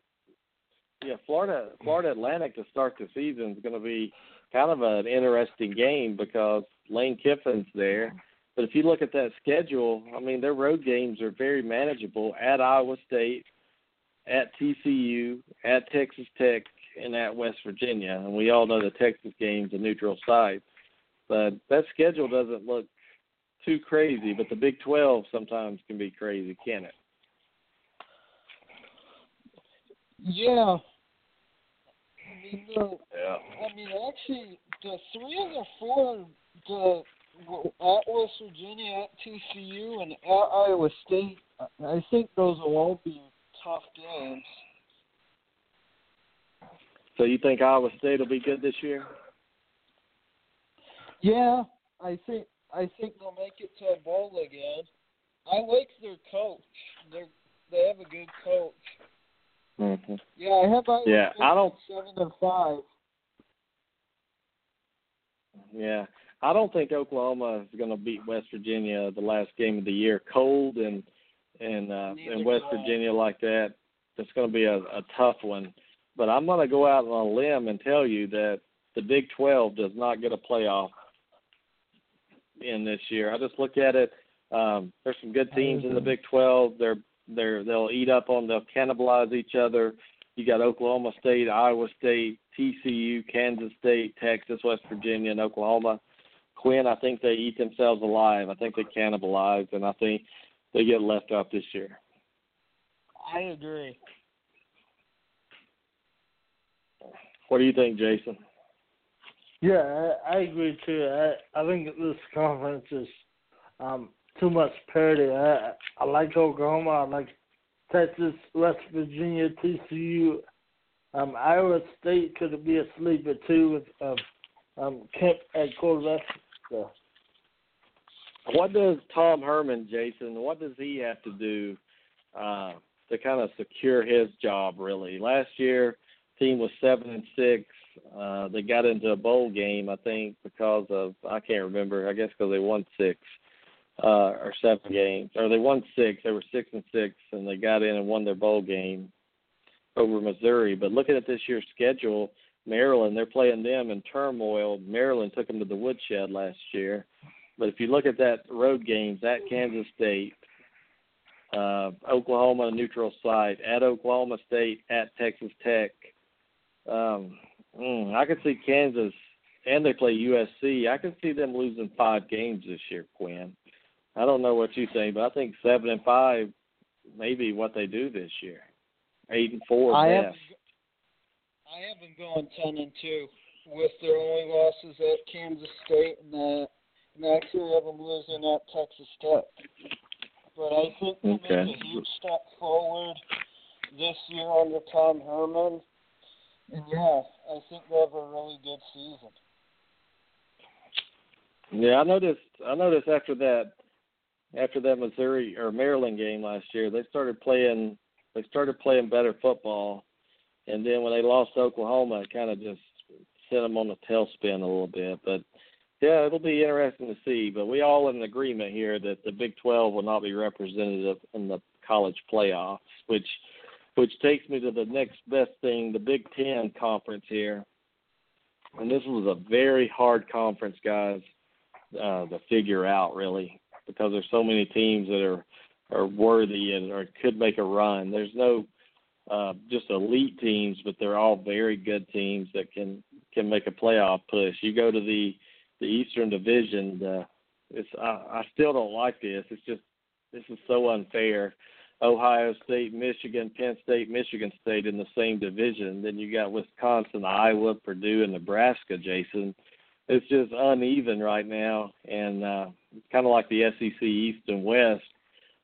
S2: yeah. Florida Florida Atlantic to start the season is going to be kind of an interesting game because Lane Kiffin's there. But if you look at that schedule, I mean, their road games are very manageable at Iowa State, at TCU, at Texas Tech, and at West Virginia. And we all know the Texas game's a neutral site. But that schedule doesn't look too crazy, but the Big 12 sometimes can be crazy, can it?
S3: Yeah. I mean, the,
S2: yeah.
S3: I mean, actually, the three of the four, the at West Virginia, at TCU, and at Iowa State, I think those will all be tough games.
S2: So you think Iowa State will be good this year?
S3: Yeah, I think I think they'll make it to a bowl again. I like their coach. They they have a good coach.
S2: Mm-hmm.
S3: Yeah, I have Iowa
S2: yeah,
S3: State
S2: I don't
S3: seven and five.
S2: Yeah, I don't think Oklahoma is going to beat West Virginia the last game of the year. Cold and and uh, in West Virginia like that, it's going to be a, a tough one. But I'm going to go out on a limb and tell you that the Big 12 does not get a playoff in this year. I just look at it. Um, there's some good teams in the Big 12. They're they're they'll eat up on they'll cannibalize each other. You got Oklahoma State, Iowa State, TCU, Kansas State, Texas, West Virginia, and Oklahoma. Quinn, I think they eat themselves alive. I think they cannibalize, and I think they get left out this year.
S3: I agree.
S2: What do you think, Jason?
S4: Yeah, I, I agree too. I I think this conference is um, too much parity. I I like Oklahoma. I like Texas, West Virginia, TCU, um, Iowa State could be a sleeper too with um, um, Kempt at quarterback. So.
S2: What does Tom Herman, Jason? What does he have to do uh, to kind of secure his job? Really, last year team was seven and six. Uh, they got into a bowl game, I think, because of I can't remember. I guess because they won six uh, or seven games, or they won six. They were six and six, and they got in and won their bowl game over Missouri. But looking at this year's schedule, Maryland, they're playing them in turmoil. Maryland took them to the woodshed last year. But if you look at that road games at Kansas State, uh, Oklahoma neutral site, at Oklahoma State, at Texas Tech, um, mm, I could see Kansas, and they play USC. I could see them losing five games this year, Quinn. I don't know what you think, but I think seven and five may be what they do this year. Eight and four.
S3: I
S2: best.
S3: have, I have them going ten and two with their only losses at Kansas State and uh, and actually have them losing at Texas Tech. But I think they
S2: Okay.
S3: make a huge step forward this year under Tom Herman. And yeah, I think they have a really good season.
S2: Yeah, I noticed. I noticed after that, after that Missouri or Maryland game last year, they started playing. They started playing better football, and then when they lost Oklahoma, it kind of just sent them on the tailspin a little bit. But yeah, it'll be interesting to see. But we all in agreement here that the Big 12 will not be representative in the college playoffs, which which takes me to the next best thing, the Big Ten conference here. And this was a very hard conference, guys, uh, to figure out really, because there's so many teams that are are worthy and or could make a run. There's no uh, just elite teams, but they're all very good teams that can can make a playoff push. You go to the the Eastern Division, uh, it's I, I still don't like this. It's just this is so unfair. Ohio State, Michigan, Penn State, Michigan State in the same division. Then you got Wisconsin, Iowa, Purdue, and Nebraska. Jason, it's just uneven right now, and uh, kind of like the SEC East and West.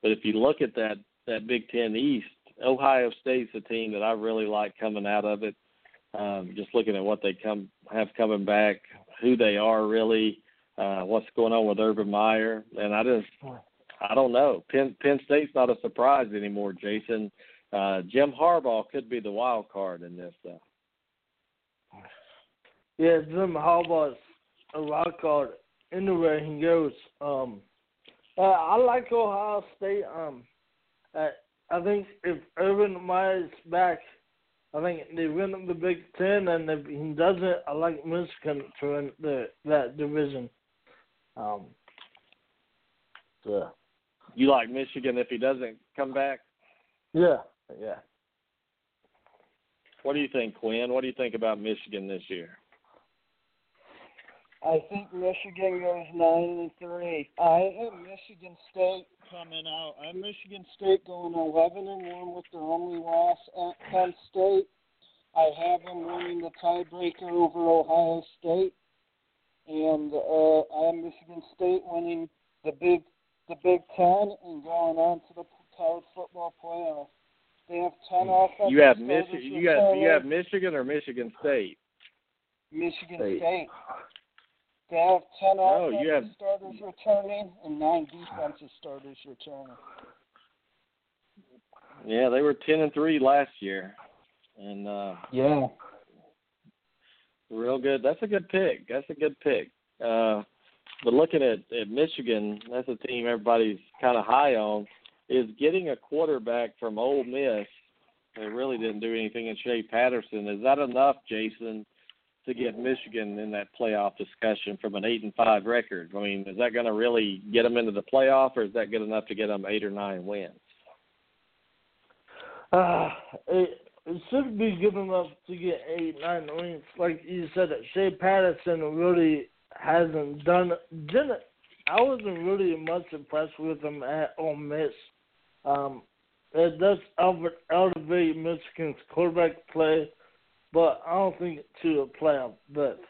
S2: But if you look at that that Big Ten East, Ohio State's a team that I really like coming out of it. Um, just looking at what they come have coming back, who they are really, uh, what's going on with Urban Meyer, and I just I don't know. Penn Penn State's not a surprise anymore, Jason. Uh, Jim Harbaugh could be the wild card in this. Uh,
S4: Yeah, Jim Harbaugh's a wild card anywhere he goes. Um, Uh, I like Ohio State. Um, I think if Urban Meyer's back, I think they win the Big Ten, and if he doesn't, I like Michigan to win the that division. Um, so.
S2: You like Michigan if he doesn't come back?
S4: Yeah, yeah.
S2: What do you think, Quinn? What do you think about Michigan this year?
S3: I think Michigan goes nine and three. I have Michigan State coming out. I have Michigan State going eleven and one with their only loss at Penn State. I have them winning the tiebreaker over Ohio State, and uh, I have Michigan State winning the Big the Big Ten and going on to the college football playoff. They have ten offensive
S2: You have Michigan. You got you have Michigan or Michigan State.
S3: Michigan
S4: State.
S3: State. They have ten
S2: Oh,
S3: offensive
S2: you have-
S3: starters returning and nine defensive starters returning.
S2: Yeah, they were ten and three last year, and uh
S3: Yeah.
S2: real good. That's a good pick. That's a good pick. Uh, but looking at, at Michigan, that's a team everybody's kind of high on. Is getting a quarterback from Ole Miss. They really didn't do anything in Shea Patterson. Is that enough, Jason, to get Michigan in that playoff discussion from an eight and five record? I mean, is that going to really get them into the playoff, or is that good enough to get them eight or nine wins?
S4: Uh, it, it should be good enough to get eight, nine wins. Like you said, Shea Patterson really hasn't done. Didn't I wasn't really much impressed with him at Ole Miss. Um, it does elevate Michigan's quarterback play, but I don't think to a playoff but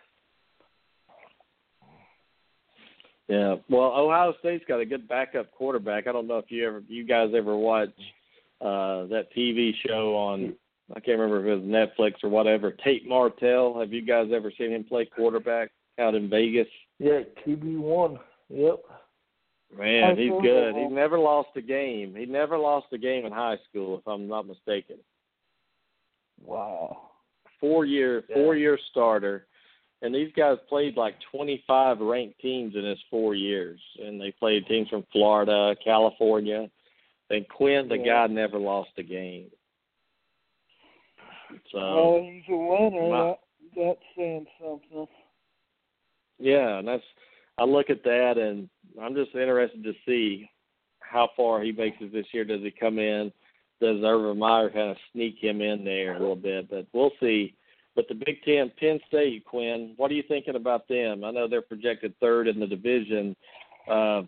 S2: Yeah, well, Ohio State's got a good backup quarterback. I don't know if you ever, you guys ever watch uh that TV show on I can't remember if it was Netflix or whatever. Tate Martell. Have you guys ever seen him play quarterback out in Vegas?
S4: Yeah, QB one. Yep.
S2: Man, he's good. He's never lost a game. He never lost a game in high school, if I'm not mistaken.
S3: Wow.
S2: Four year,
S4: Yeah.
S2: four year starter, and these guys played like 25 ranked teams in his four years, and they played teams from Florida, California. And Quinn, the
S3: Yeah.
S2: guy, never lost a game. So
S3: well, he's a winner.
S2: my-
S3: that, that's saying something.
S2: Yeah, and that's I look at that and I'm just interested to see how far he makes it this year. Does he come in? Does Urban Meyer kind of sneak him in there a little bit? But we'll see. But the Big Ten, Penn State, Quinn, what are you thinking about them? I know they're projected third in the division. Uh,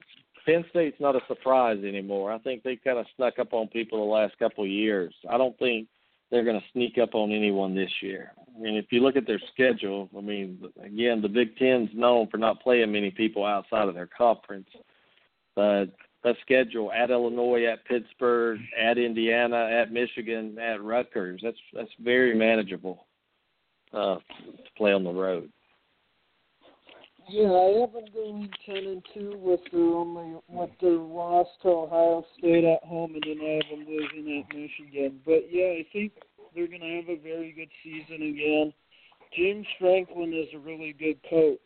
S2: Penn State's not a surprise anymore. I think they've kind of snuck up on people the last couple of years. I don't think they're going to sneak up on anyone this year. I mean, if you look at their schedule, I mean, again, the Big Ten's known for not playing many people outside of their conference. But that schedule at Illinois, at Pittsburgh, at Indiana, at Michigan, at Rutgers, that's that's very manageable uh, to play on the road.
S3: Yeah, I have them going ten and two with their only with their loss to Ohio State at home, and then I have them losing at Michigan. But yeah, I think they're going to have a very good season again. James Franklin is a really good coach,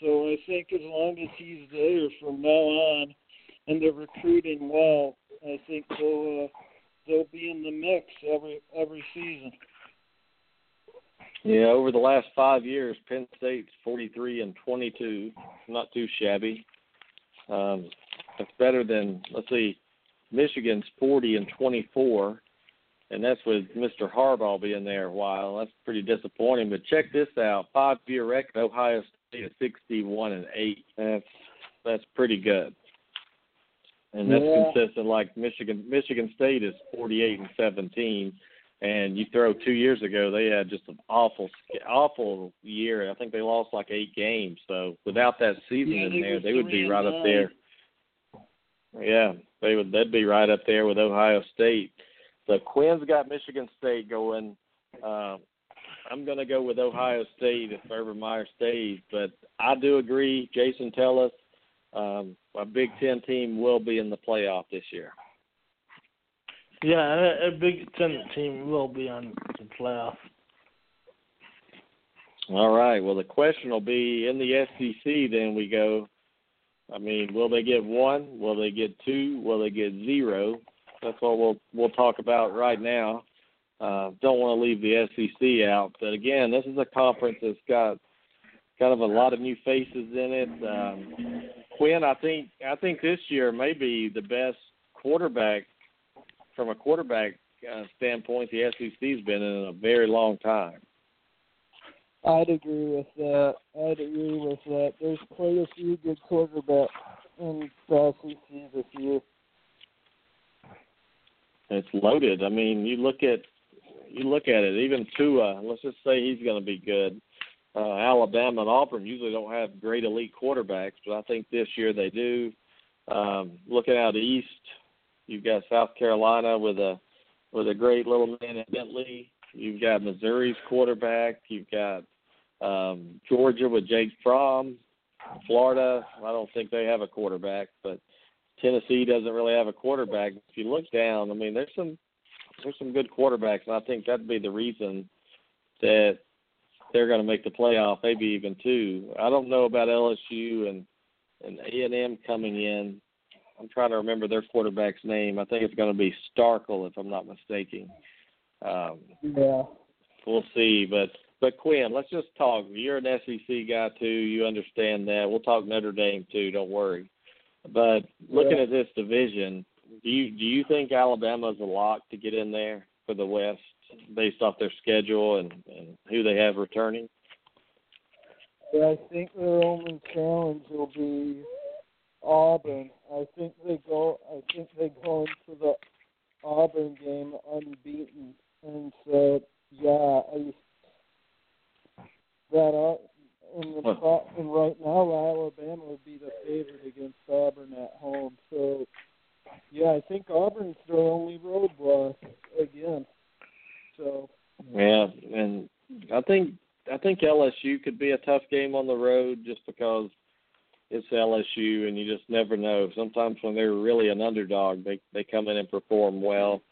S3: so I think as long as he's there from now on, and they're recruiting well, I think they'll uh, they'll be in the mix every every season.
S2: Yeah, over the last five years, Penn State's 43 and 22, not too shabby. Um, that's better than let's see, Michigan's 40 and 24, and that's with Mr. Harbaugh being there a while. That's pretty disappointing. But check this out: five-year record, Ohio State is 61 and eight. That's that's pretty good, and that's
S3: Yeah.
S2: consistent. Like Michigan, Michigan State is 48 and 17 and you throw two years ago they had just an awful awful year i think they lost like eight games so without that season
S3: Yeah,
S2: in there they would be right up there yeah they would they'd be right up there with ohio state so quinn's got michigan state going uh i'm going to go with ohio state if urban meyer stays but i do agree jason tell us um a big ten team will be in the playoff this year
S4: Yeah, a, a Big Ten team will be on the playoff.
S2: All right. Well, the question will be in the SEC. Then we go. I mean, will they get one? Will they get two? Will they get zero? That's what we'll we'll talk about right now. Uh, don't want to leave the SEC out, but again, this is a conference that's got kind of a lot of new faces in it. Um, Quinn, I think I think this year may be the best quarterback from a quarterback uh, standpoint the SEC's been in a very long time.
S3: I'd agree with that. I'd agree with that. There's quite a few good quarterbacks in the SEC this year.
S2: It's loaded. I mean, you look at you look at it. Even Tua, let's just say he's going to be good. Uh, Alabama and Auburn usually don't have great elite quarterbacks, but I think this year they do. Um, looking out east, you've got South Carolina with a with a great little man in Bentley. You've got Missouri's quarterback. You've got um, Georgia with Jake Fromm. Florida, I don't think they have a quarterback, but Tennessee doesn't really have a quarterback. If you look down, I mean, there's some there's some good quarterbacks, and I think that'd be the reason that they're going to make the playoff, maybe even two. I don't know about LSU and and A and M coming in. I'm trying to remember their quarterback's name. I think it's going to be Starkel, if I'm not mistaken. Um,
S3: yeah.
S2: We'll see, but but Quinn, let's just talk. You're an SEC guy too. You understand that. We'll talk Notre Dame too. Don't worry. But looking
S3: yeah.
S2: at this division, do you do you think Alabama's a lock to get in there for the West based off their schedule and, and who they have returning?
S3: Yeah, I think their only challenge will be Auburn. I think they go. I think they go into the Auburn game unbeaten, and so yeah, I that uh, in the
S2: Huh.
S3: and right now Alabama would be the favorite against Auburn at home. So yeah, I think Auburn's their only roadblock again. So
S2: Yeah, and I think I think LSU could be a tough game on the road just because it's LSU and you just never know. Sometimes when they're really an underdog, they they come in and perform well.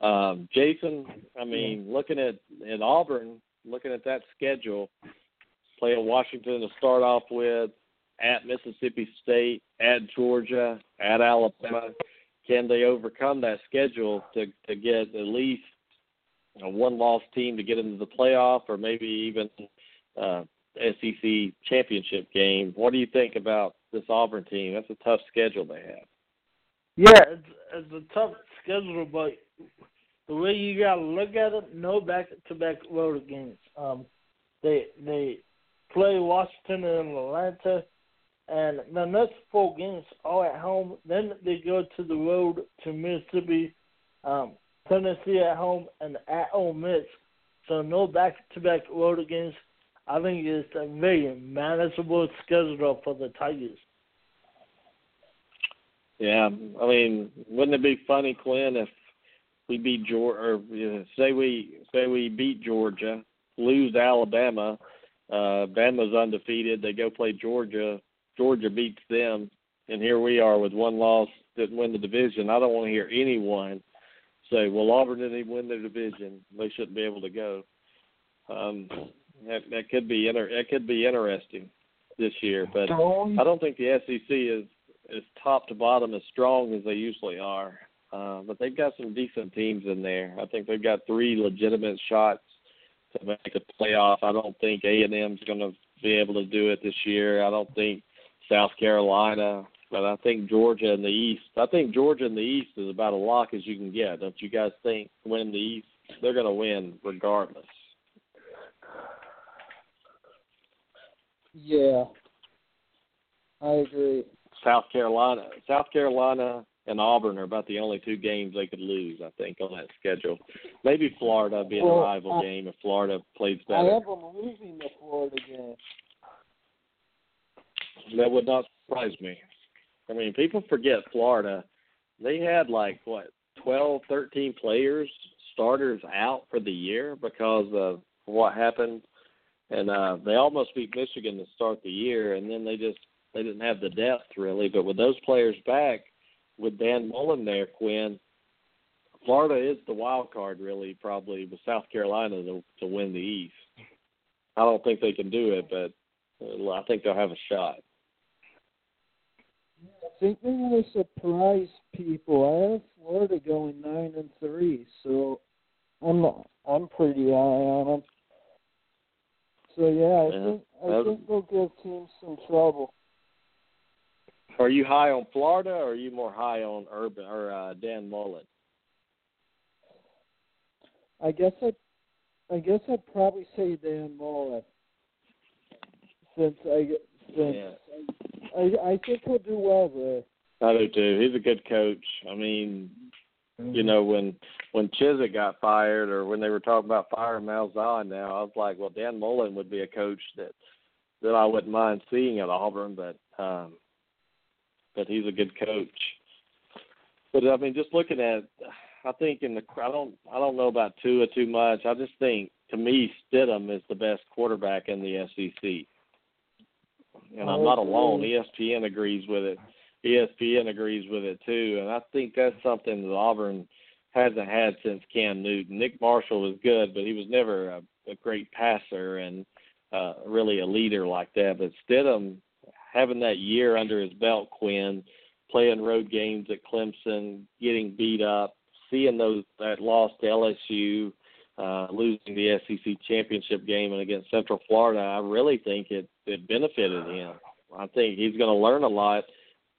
S2: Um, Jason, I mean, looking at at Auburn, looking at that schedule, playing Washington to start off with, at Mississippi State, at Georgia, at Alabama. Can they overcome that schedule to to get at least a one-loss team to get into the playoff, or maybe even uh, SEC championship game? What do you think about this Auburn team? That's a tough schedule they have.
S4: Yeah, it's, it's a tough schedule, but the way you gotta look at it, no back-to-back road games. Um, they they play Washington and Atlanta, and the next four games all at home. Then they go to the road to Mississippi, um, Tennessee at home, and at Ole Miss. So no back-to-back road games. I think it's a very manageable schedule for the Tigers.
S2: Yeah, I mean, wouldn't it be funny, Quinn, if we beat Georgia, or you know, say we say we beat Georgia, lose Alabama, uh, Bama's undefeated, they go play Georgia, Georgia beats them, and here we are with one loss, didn't win the division. I don't want to hear anyone say, "Well, Auburn didn't even win their division; they shouldn't be able to go." Um, that, that could be inter- that could be interesting this year, but I don't think the SEC is is top to bottom as strong as they usually are. Uh, but they've got some decent teams in there. I think they've got three legitimate shots to make a playoff. I don't think A and M's going to be able to do it this year. I don't think South Carolina, but I think Georgia in the East. I think Georgia in the East is about a lock as you can get. Don't you guys think? Win the East, they're going to win regardless.
S3: yeah, I agree.
S2: South Carolina, South Carolina and Auburn are about the only two games they could lose, I think, on that schedule. Maybe Florida being
S3: Well,
S2: a rival
S3: I-
S2: game if Florida plays
S3: I have them losing the Florida game.
S2: That would not surprise me. I mean, people forget Florida. They had like what, twelve, thirteen players, starters out for the year because of what happened, and uh they almost beat Michigan to start the year, and then they just they didn't have the depth really. But with those players back, with Dan Mullen there, Quinn, Florida is the wild card really, probably with South Carolina to to win the East. I don't think they can do it, but uh, I think they'll have a shot.
S3: Think they're going to surprise people. I have Florida going nine and three, so I'm I'm pretty high on them. So yeah, I
S2: Yeah,
S3: think I think they'll give teams some trouble.
S2: Are you high on Florida, or are you more high on Urban or uh, Dan Mullen?
S3: I guess I, I guess I'd probably say Dan Mullen. Since I since
S2: Yeah.
S3: I I think he'll do well there.
S2: I do too. He's a good coach. I mean, you know, when when Chizik got fired, or when they were talking about firing Malzahn, now I was like, well, Dan Mullen would be a coach that that I wouldn't mind seeing at Auburn, but um, but he's a good coach. But I mean, just looking at, I think in the I don't I don't know about Tua too much. I just think to me Stidham is the best quarterback in the SEC, and I'm not alone. ESPN agrees with it. ESPN agrees with it too, and I think that's something that Auburn hasn't had since Cam Newton. Nick Marshall was good, but he was never a, a great passer and uh, really a leader like that. But Stidham, having that year under his belt, Quinn, playing road games at Clemson, getting beat up, seeing those that loss to LSU, uh, losing the SEC championship game and against Central Florida, I really think it it benefited him. I think he's going to learn a lot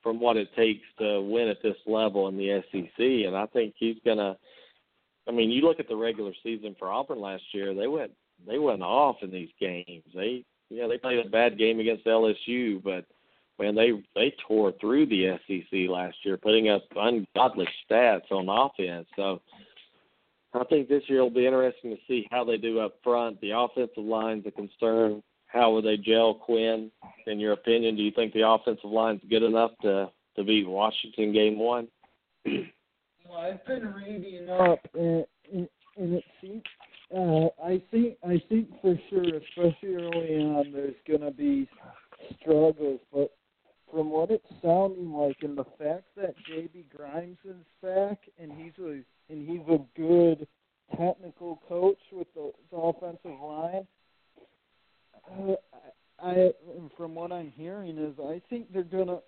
S2: from what it takes to win at this level in the SEC, and I think he's going to. I mean, you look at the regular season for Auburn last year; they went they went off in these games. They yeah they played a bad game against LSU, but man they they tore through the SEC last year, putting up ungodly stats on offense. So I think this year will be interesting to see how they do up front. The offensive line's a concern. How will they gel, Quinn? In your opinion, do you think the offensive line's good enough to to beat Washington game one?
S3: Well, I've been reading up, and, and, and it seems uh, I think I think for sure, especially early on, there's gonna be struggles. But from what it's sounding like, and the fact that JB Grimes is back, and he's a and he's a good technical coach with the, the offensive line. Uh, I, from what I'm hearing is I think they're gonna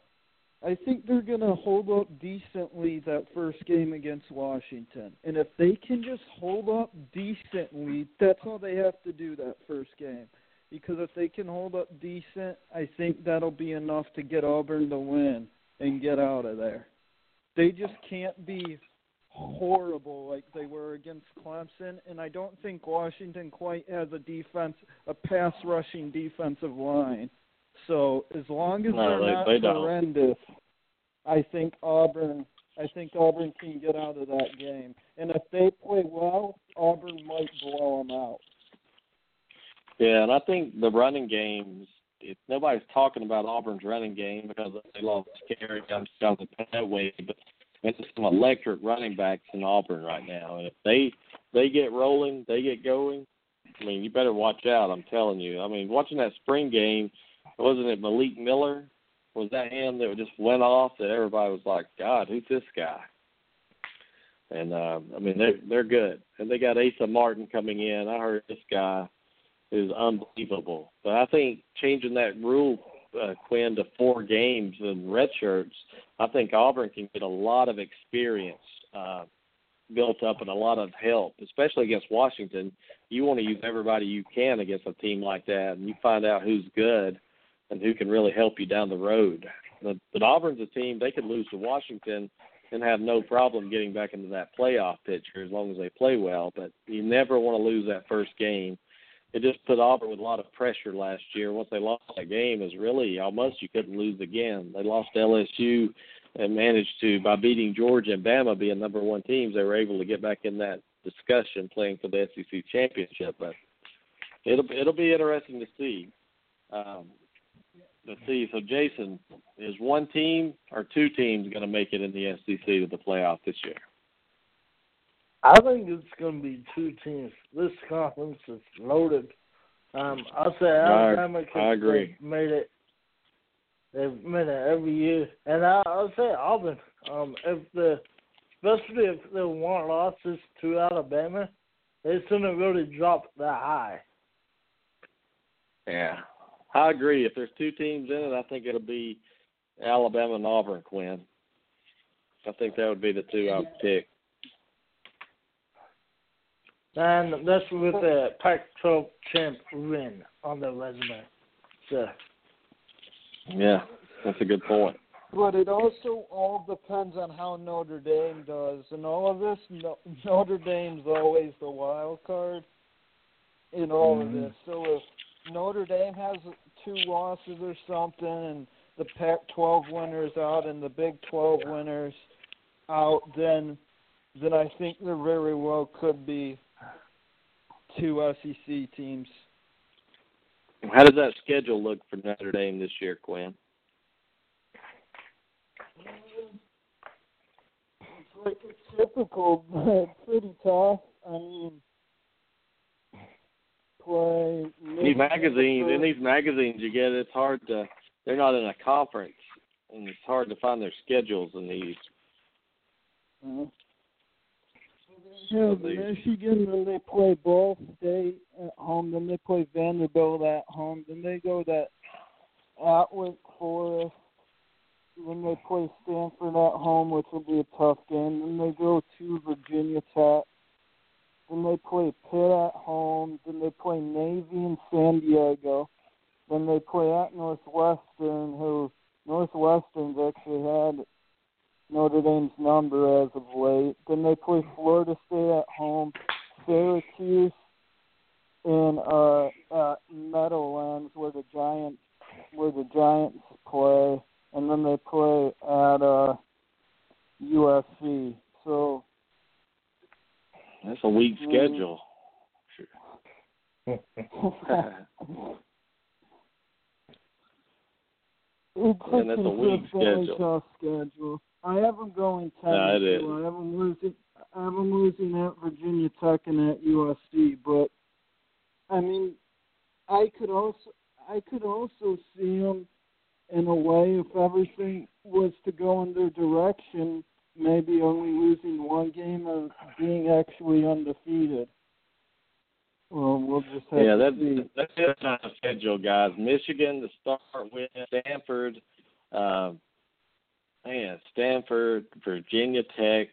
S3: I think they're to hold up decently that first game against Washington. And if they can just hold up decently, that's all they have to do that first game. Because if they can hold up decent, I think that'll be enough to get Auburn to win and get out of there. They just can't be horrible like they were against Clemson, and I don't think Washington quite has a defense, a pass rushing defensive line. So as long as
S2: No,
S3: they're
S2: they-
S3: not
S2: they
S3: horrendous, I think Auburn. I think Auburn can get out of that game. And if they play well, Auburn might blow them out.
S2: Yeah, and I think the running games. If nobody's talking about Auburn's running game because they lost Kerry down the that way, but there's some electric running backs in Auburn right now, and if they they get rolling, they get going. I mean, you better watch out. I'm telling you. I mean, watching that spring game, wasn't it Malik Miller? Was that him that just went off? That everybody was like, God, who's this guy? And uh, I mean, they're they're good, and they got Asa Martin coming in. I heard this guy is unbelievable. But I think changing that rule, uh, Quinn, to four games and red shirts, I think Auburn can get a lot of experience uh, built up and a lot of help, especially against Washington. You want to use everybody you can against a team like that, and you find out who's good and who can really help you down the road. But, but Auburn's a team they could lose to Washington and have no problem getting back into that playoff picture as long as they play well. But you never want to lose that first game. It just put Auburn with a lot of pressure last year. Once they lost that game, is really almost you couldn't lose again. They lost LSU and managed to by beating Georgia and Bama being number one teams, they were able to get back in that discussion playing for the SEC championship. But it'll it'll be interesting to see. Um, let's see. So Jason, is one team or two teams going to make it in the SEC to the playoff this year?
S4: I think it's going to be two teams. This conference is loaded. Um, I'll say Alabama because
S2: I agree.
S4: made it. They've made it every year, and I, I'll say Auburn. Um, if the, especially if the one losses to Alabama, they shouldn't really drop that high.
S2: Yeah, I agree. If there's two teams in it, I think it'll be Alabama and Auburn, Quinn. I think that would be the two I would pick.
S4: And that's with the Pac-12 champ win on the resume. So.
S2: Yeah, that's a good point.
S3: But it also all depends on how Notre Dame does. And all of this, no, Notre Dame's always the wild card in all
S2: Mm-hmm.
S3: of this. So if Notre Dame has two losses or something, and the Pac-12 winners out and the Big 12 winners out, then then I think there very well could be two SEC teams.
S2: How does that schedule look for Notre Dame this year, Quinn?
S3: It's like it's typical, but pretty tough. I mean, play
S2: These magazines, in these magazines you get, it's hard to. They're not in a conference, and it's hard to find their schedules in these.
S3: Uh, have Michigan, then they play Ball State at home, then they play Vanderbilt at home, then they go that at Wake Forest, then they play Stanford at home, which will be a tough game. Then they go to Virginia Tech. Then they play Pitt at home. Then they play Navy in San Diego. Then they play at Northwestern, who Northwestern's actually had Notre Dame's number as of late. Then they play Florida State at home, Syracuse in uh at Meadowlands where the Giants where the Giants play, and then they play at uh USC. So
S2: That's a weak
S3: Mm.
S2: schedule.
S3: It's
S2: And that's a weak schedule.
S3: schedule. I have them going ten.
S2: No, it is.
S3: I have them losing. I have them losing at Virginia Tech and at USC. But I mean, I could also I could also see them in a way if everything was to go in their direction, maybe only losing one game or being actually undefeated. Well, we'll just have
S2: Yeah,
S3: to
S2: that's that's the kind of schedule, guys. Michigan to start with, Stanford, um, man, Stanford, Virginia Tech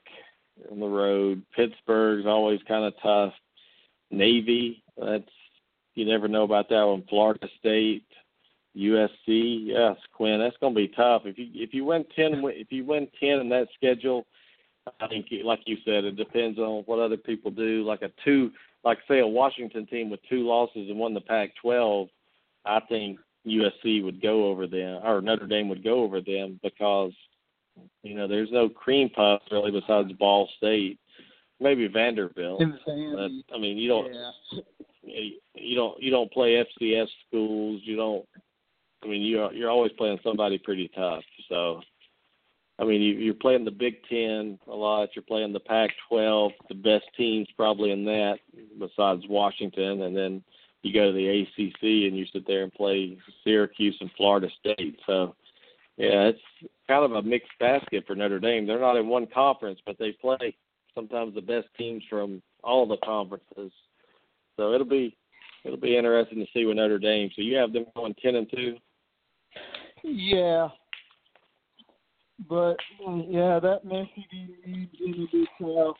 S2: on the road. Pittsburgh's always kind of tough. Navy, that's you never know about that one. Florida State, USC, yes, Quinn, that's going to be tough. If you if you win ten, if you win ten in that schedule, I think like you said, it depends on what other people do. Like a two like say a Washington team with two losses and won the Pac-12, I think USC would go over them or Notre Dame would go over them because you know there's no cream puff really besides Ball State, maybe Vanderbilt. But I mean you don't
S3: Yeah.
S2: you don't you don't play FCS schools. You don't. I mean you're you're always playing somebody pretty tough. So I mean, you, you're playing the Big Ten a lot. You're playing the Pac-12, the best teams probably in that, besides Washington, and then you go to the ACC and you sit there and play Syracuse and Florida State. So, yeah, it's kind of a mixed basket for Notre Dame. They're not in one conference, but they play sometimes the best teams from all the conferences. So it'll be it'll be interesting to see with Notre Dame. So you have them going ten and two.
S3: Yeah. But uh, yeah, that Michigan game's gonna be tough.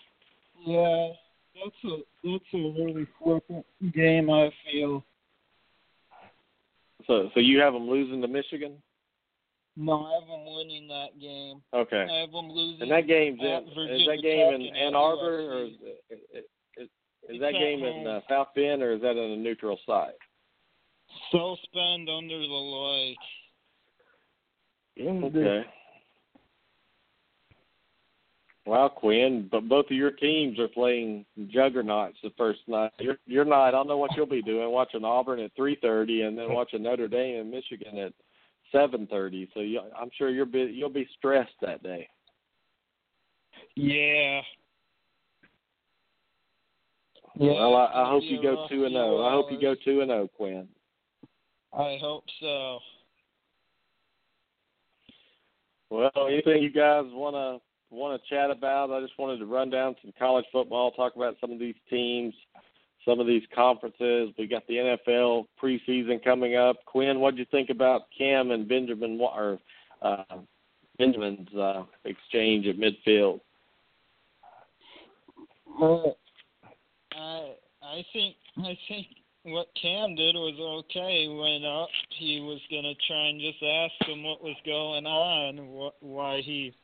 S3: Yeah, that's a that's a really flippant game. I feel.
S2: So so you have them losing to Michigan.
S3: No, I have them winning that game.
S2: Okay.
S3: I have them losing.
S2: And that game's
S3: at
S2: in, is that game in Ann Arbor
S3: USC.
S2: or is, is, is, is that game in uh. South Bend or is that in a neutral site?
S3: South Bend under the lake.
S2: Okay. Wow, Quinn, but both of your teams are playing juggernauts the first night. Your your night, I don't know what you'll be doing, watching Auburn at three thirty, and then watching Notre Dame and Michigan at seven thirty. So you, I'm sure you're be, you'll be stressed that day.
S3: Yeah. Yeah.
S2: well, I, I hope you go two and
S3: oh.
S2: zero. I hope you go two and zero, Quinn.
S3: I hope so.
S2: Well, anything you guys want to want to chat about? I just wanted to run down some college football, talk about some of these teams, some of these conferences. We got the NFL preseason coming up. Quinn, what do you think about Cam and Benjamin or uh, Benjamin's uh, exchange at midfield.
S3: Well, I I think I think what Cam did was okay. He went up. He was gonna try and just ask him what was going on, wh- why he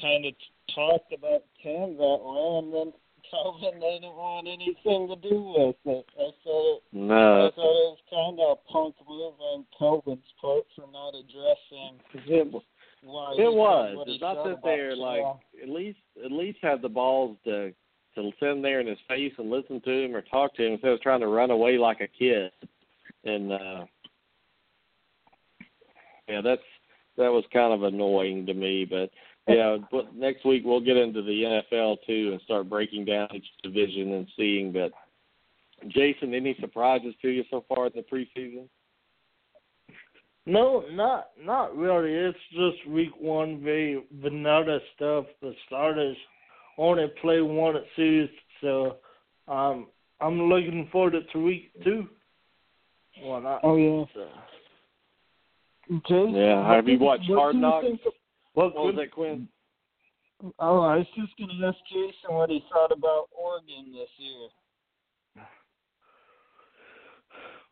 S3: kind of talked about Cam that way, and then Kelvin didn't want anything to do with it. I said it,
S2: No,
S3: I thought it was kind of a punk move on Kelvin's part for not addressing
S2: it, it was. It's not that they're like at least at least have the balls to to sit there in his face and listen to him or talk to him instead of trying to run away like a kid. And uh yeah, that's that was kind of annoying to me, but yeah, but next week we'll get into the NFL too and start breaking down each division and seeing that. Jason, any surprises to you so far in the preseason?
S4: No, not not really. It's just week one, very vanilla stuff. The starters only play one series, so um, I'm looking forward to week two. Well, not.
S3: Oh yeah.
S4: So.
S3: Jason,
S2: Yeah, have you
S3: do
S2: watched Hard
S3: do
S2: Knocks?
S3: Think
S4: What,
S2: What was that, Quinn?
S3: Oh, I was just going to ask Jason what he thought about Oregon this year.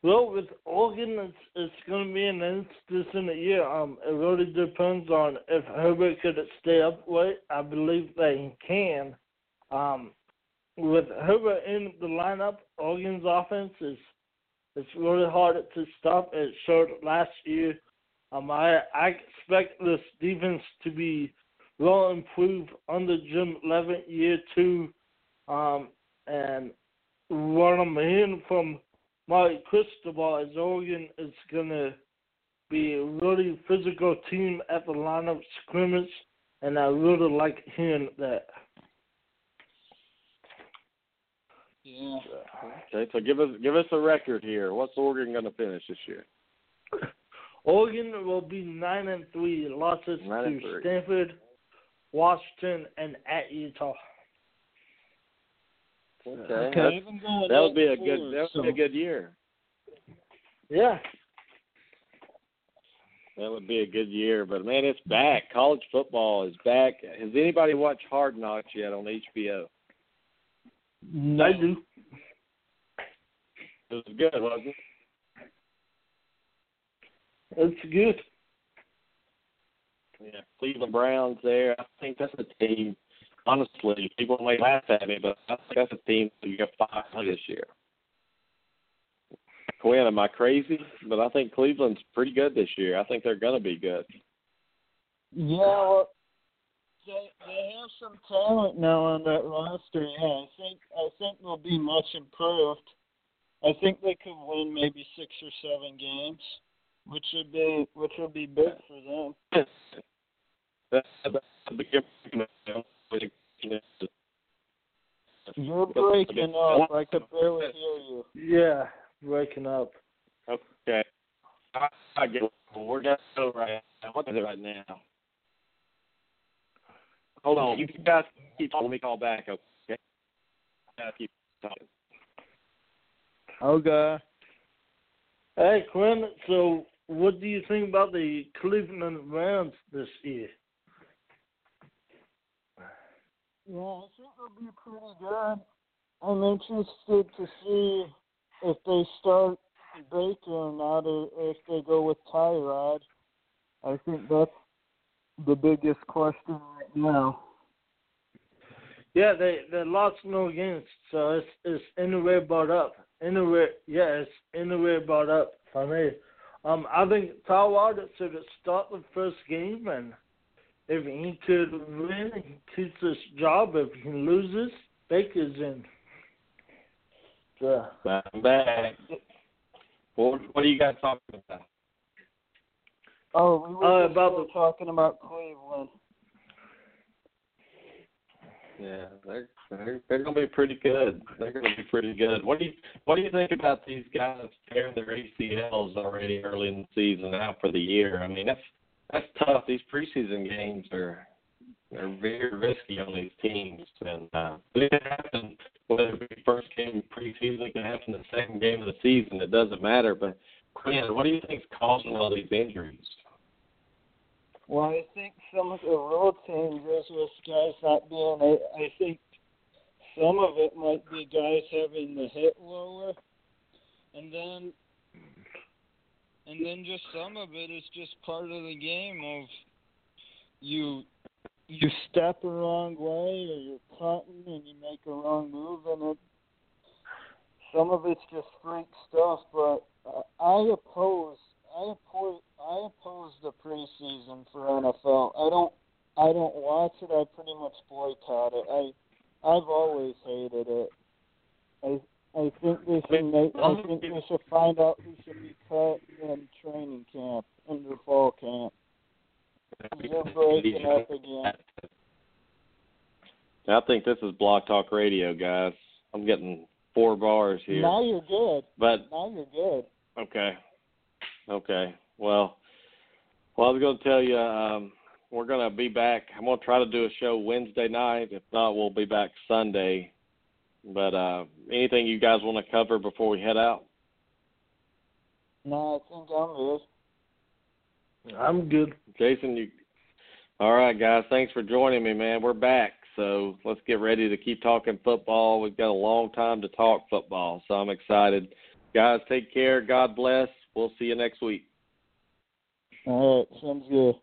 S4: Well, with Oregon, it's it's going to be an interesting year. Um, it really depends on if Herbert could stay up upright. I believe they can. Um, with Herbert in the lineup, Oregon's offense is it's really hard to stop. It showed last year. Um, I I expect this defense to be well improved under Jim Leavitt year two. Um, and what I'm hearing from Mike Cristobal is Oregon is gonna be a really physical team at the line of scrimmage, and I really like hearing that.
S3: Yeah.
S2: Okay, so give us give us a record here. What's Oregon going to finish this year?
S4: Oregon will be nine and three, losses
S2: Nine
S4: to
S2: three.
S4: Stanford, Washington, and at Utah.
S2: Okay,
S3: Okay,
S2: that's-
S3: even going
S2: that would be a good
S3: four,
S2: that would be a good year.
S4: Yeah,
S2: That would be a good year. But man, it's back. College football is back. Has anybody watched Hard Knocks yet on HBO?
S3: No.
S4: I do.
S2: It was good, wasn't it?
S4: It's good.
S2: Yeah, Cleveland Browns there. I think that's a team. Honestly, people may laugh at me, but I think that's a team that got five this year. Quinn, am I crazy? But I think Cleveland's pretty good this year. I think they're going to be good.
S3: Yeah, well, they they have some talent now on that roster. Yeah, I think I think they'll be much improved. I think they could win maybe six or seven games, which would be which would be big for them.
S2: That's a big.
S3: You're breaking up. I could barely hear you.
S4: Yeah, breaking up.
S2: Okay. I, I get. We're going to go right now. What is it right now? Hold on. You guys keep talking. Let me call back, okay? You guys keep talking.
S3: Okay.
S4: Hey, Quinn. So, what do you think about the Cleveland Browns this year?
S3: Yeah, I think they'll be pretty good. I'm interested to see if they start Baker or not, or if they go with Tyrod. I think that's the biggest question right now.
S4: Yeah, they they lost no games, so it's it's anywhere but up. Anywhere, yeah, it's anywhere but up for me. Um, I think Tyrod should start the first game, and if he could win, he keeps his job. If he loses, Baker's in. So,
S2: I'm back. What, what are you guys talking about?
S3: Oh, we were
S4: Uh, about the-
S3: talking about Cleveland.
S2: Yeah, they're they're, they're going to be pretty good. They're going to be pretty good. What do you what do you think about these guys tearing their ACLs already early in the season out for the year? I mean, that's that's tough. These preseason games are are very risky on these teams, and uh, it can happen whether it be first game preseason, it can happen the second game of the season. It doesn't matter. But Quinn, what do you think's causing all these injuries?
S3: Well, I think some of the rule changes with guys not being. I, I think some of it might be guys having the hit lower, and then and then just some of it is just part of the game of you you step a wrong way or you're cutting and you make a wrong move and it some of it's just freak stuff but I oppose I oppose I oppose the preseason for NFL. I don't I don't watch it. I pretty much boycott it. I I've always hated it. I I think they should make. I think they should find out who should be cut in training camp, in the fall camp. They're breaking up again.
S2: I think this is Blog Talk Radio, guys. I'm getting four bars here.
S3: Now you're good.
S2: But
S3: now you're good.
S2: Okay. Okay. Well, well, I was going to tell you, um, we're going to be back. I'm going to try to do a show Wednesday night. If not, we'll be back Sunday but uh, anything you guys want to cover before we head out?
S3: No, I think I'm good.
S4: I'm good.
S2: Jason, you. All right, guys. Thanks for joining me, man. We're back, so let's get ready to keep talking football. We've got a long time to talk football, so I'm excited. Guys, take care. God bless. We'll see you next week.
S3: All right, sounds good.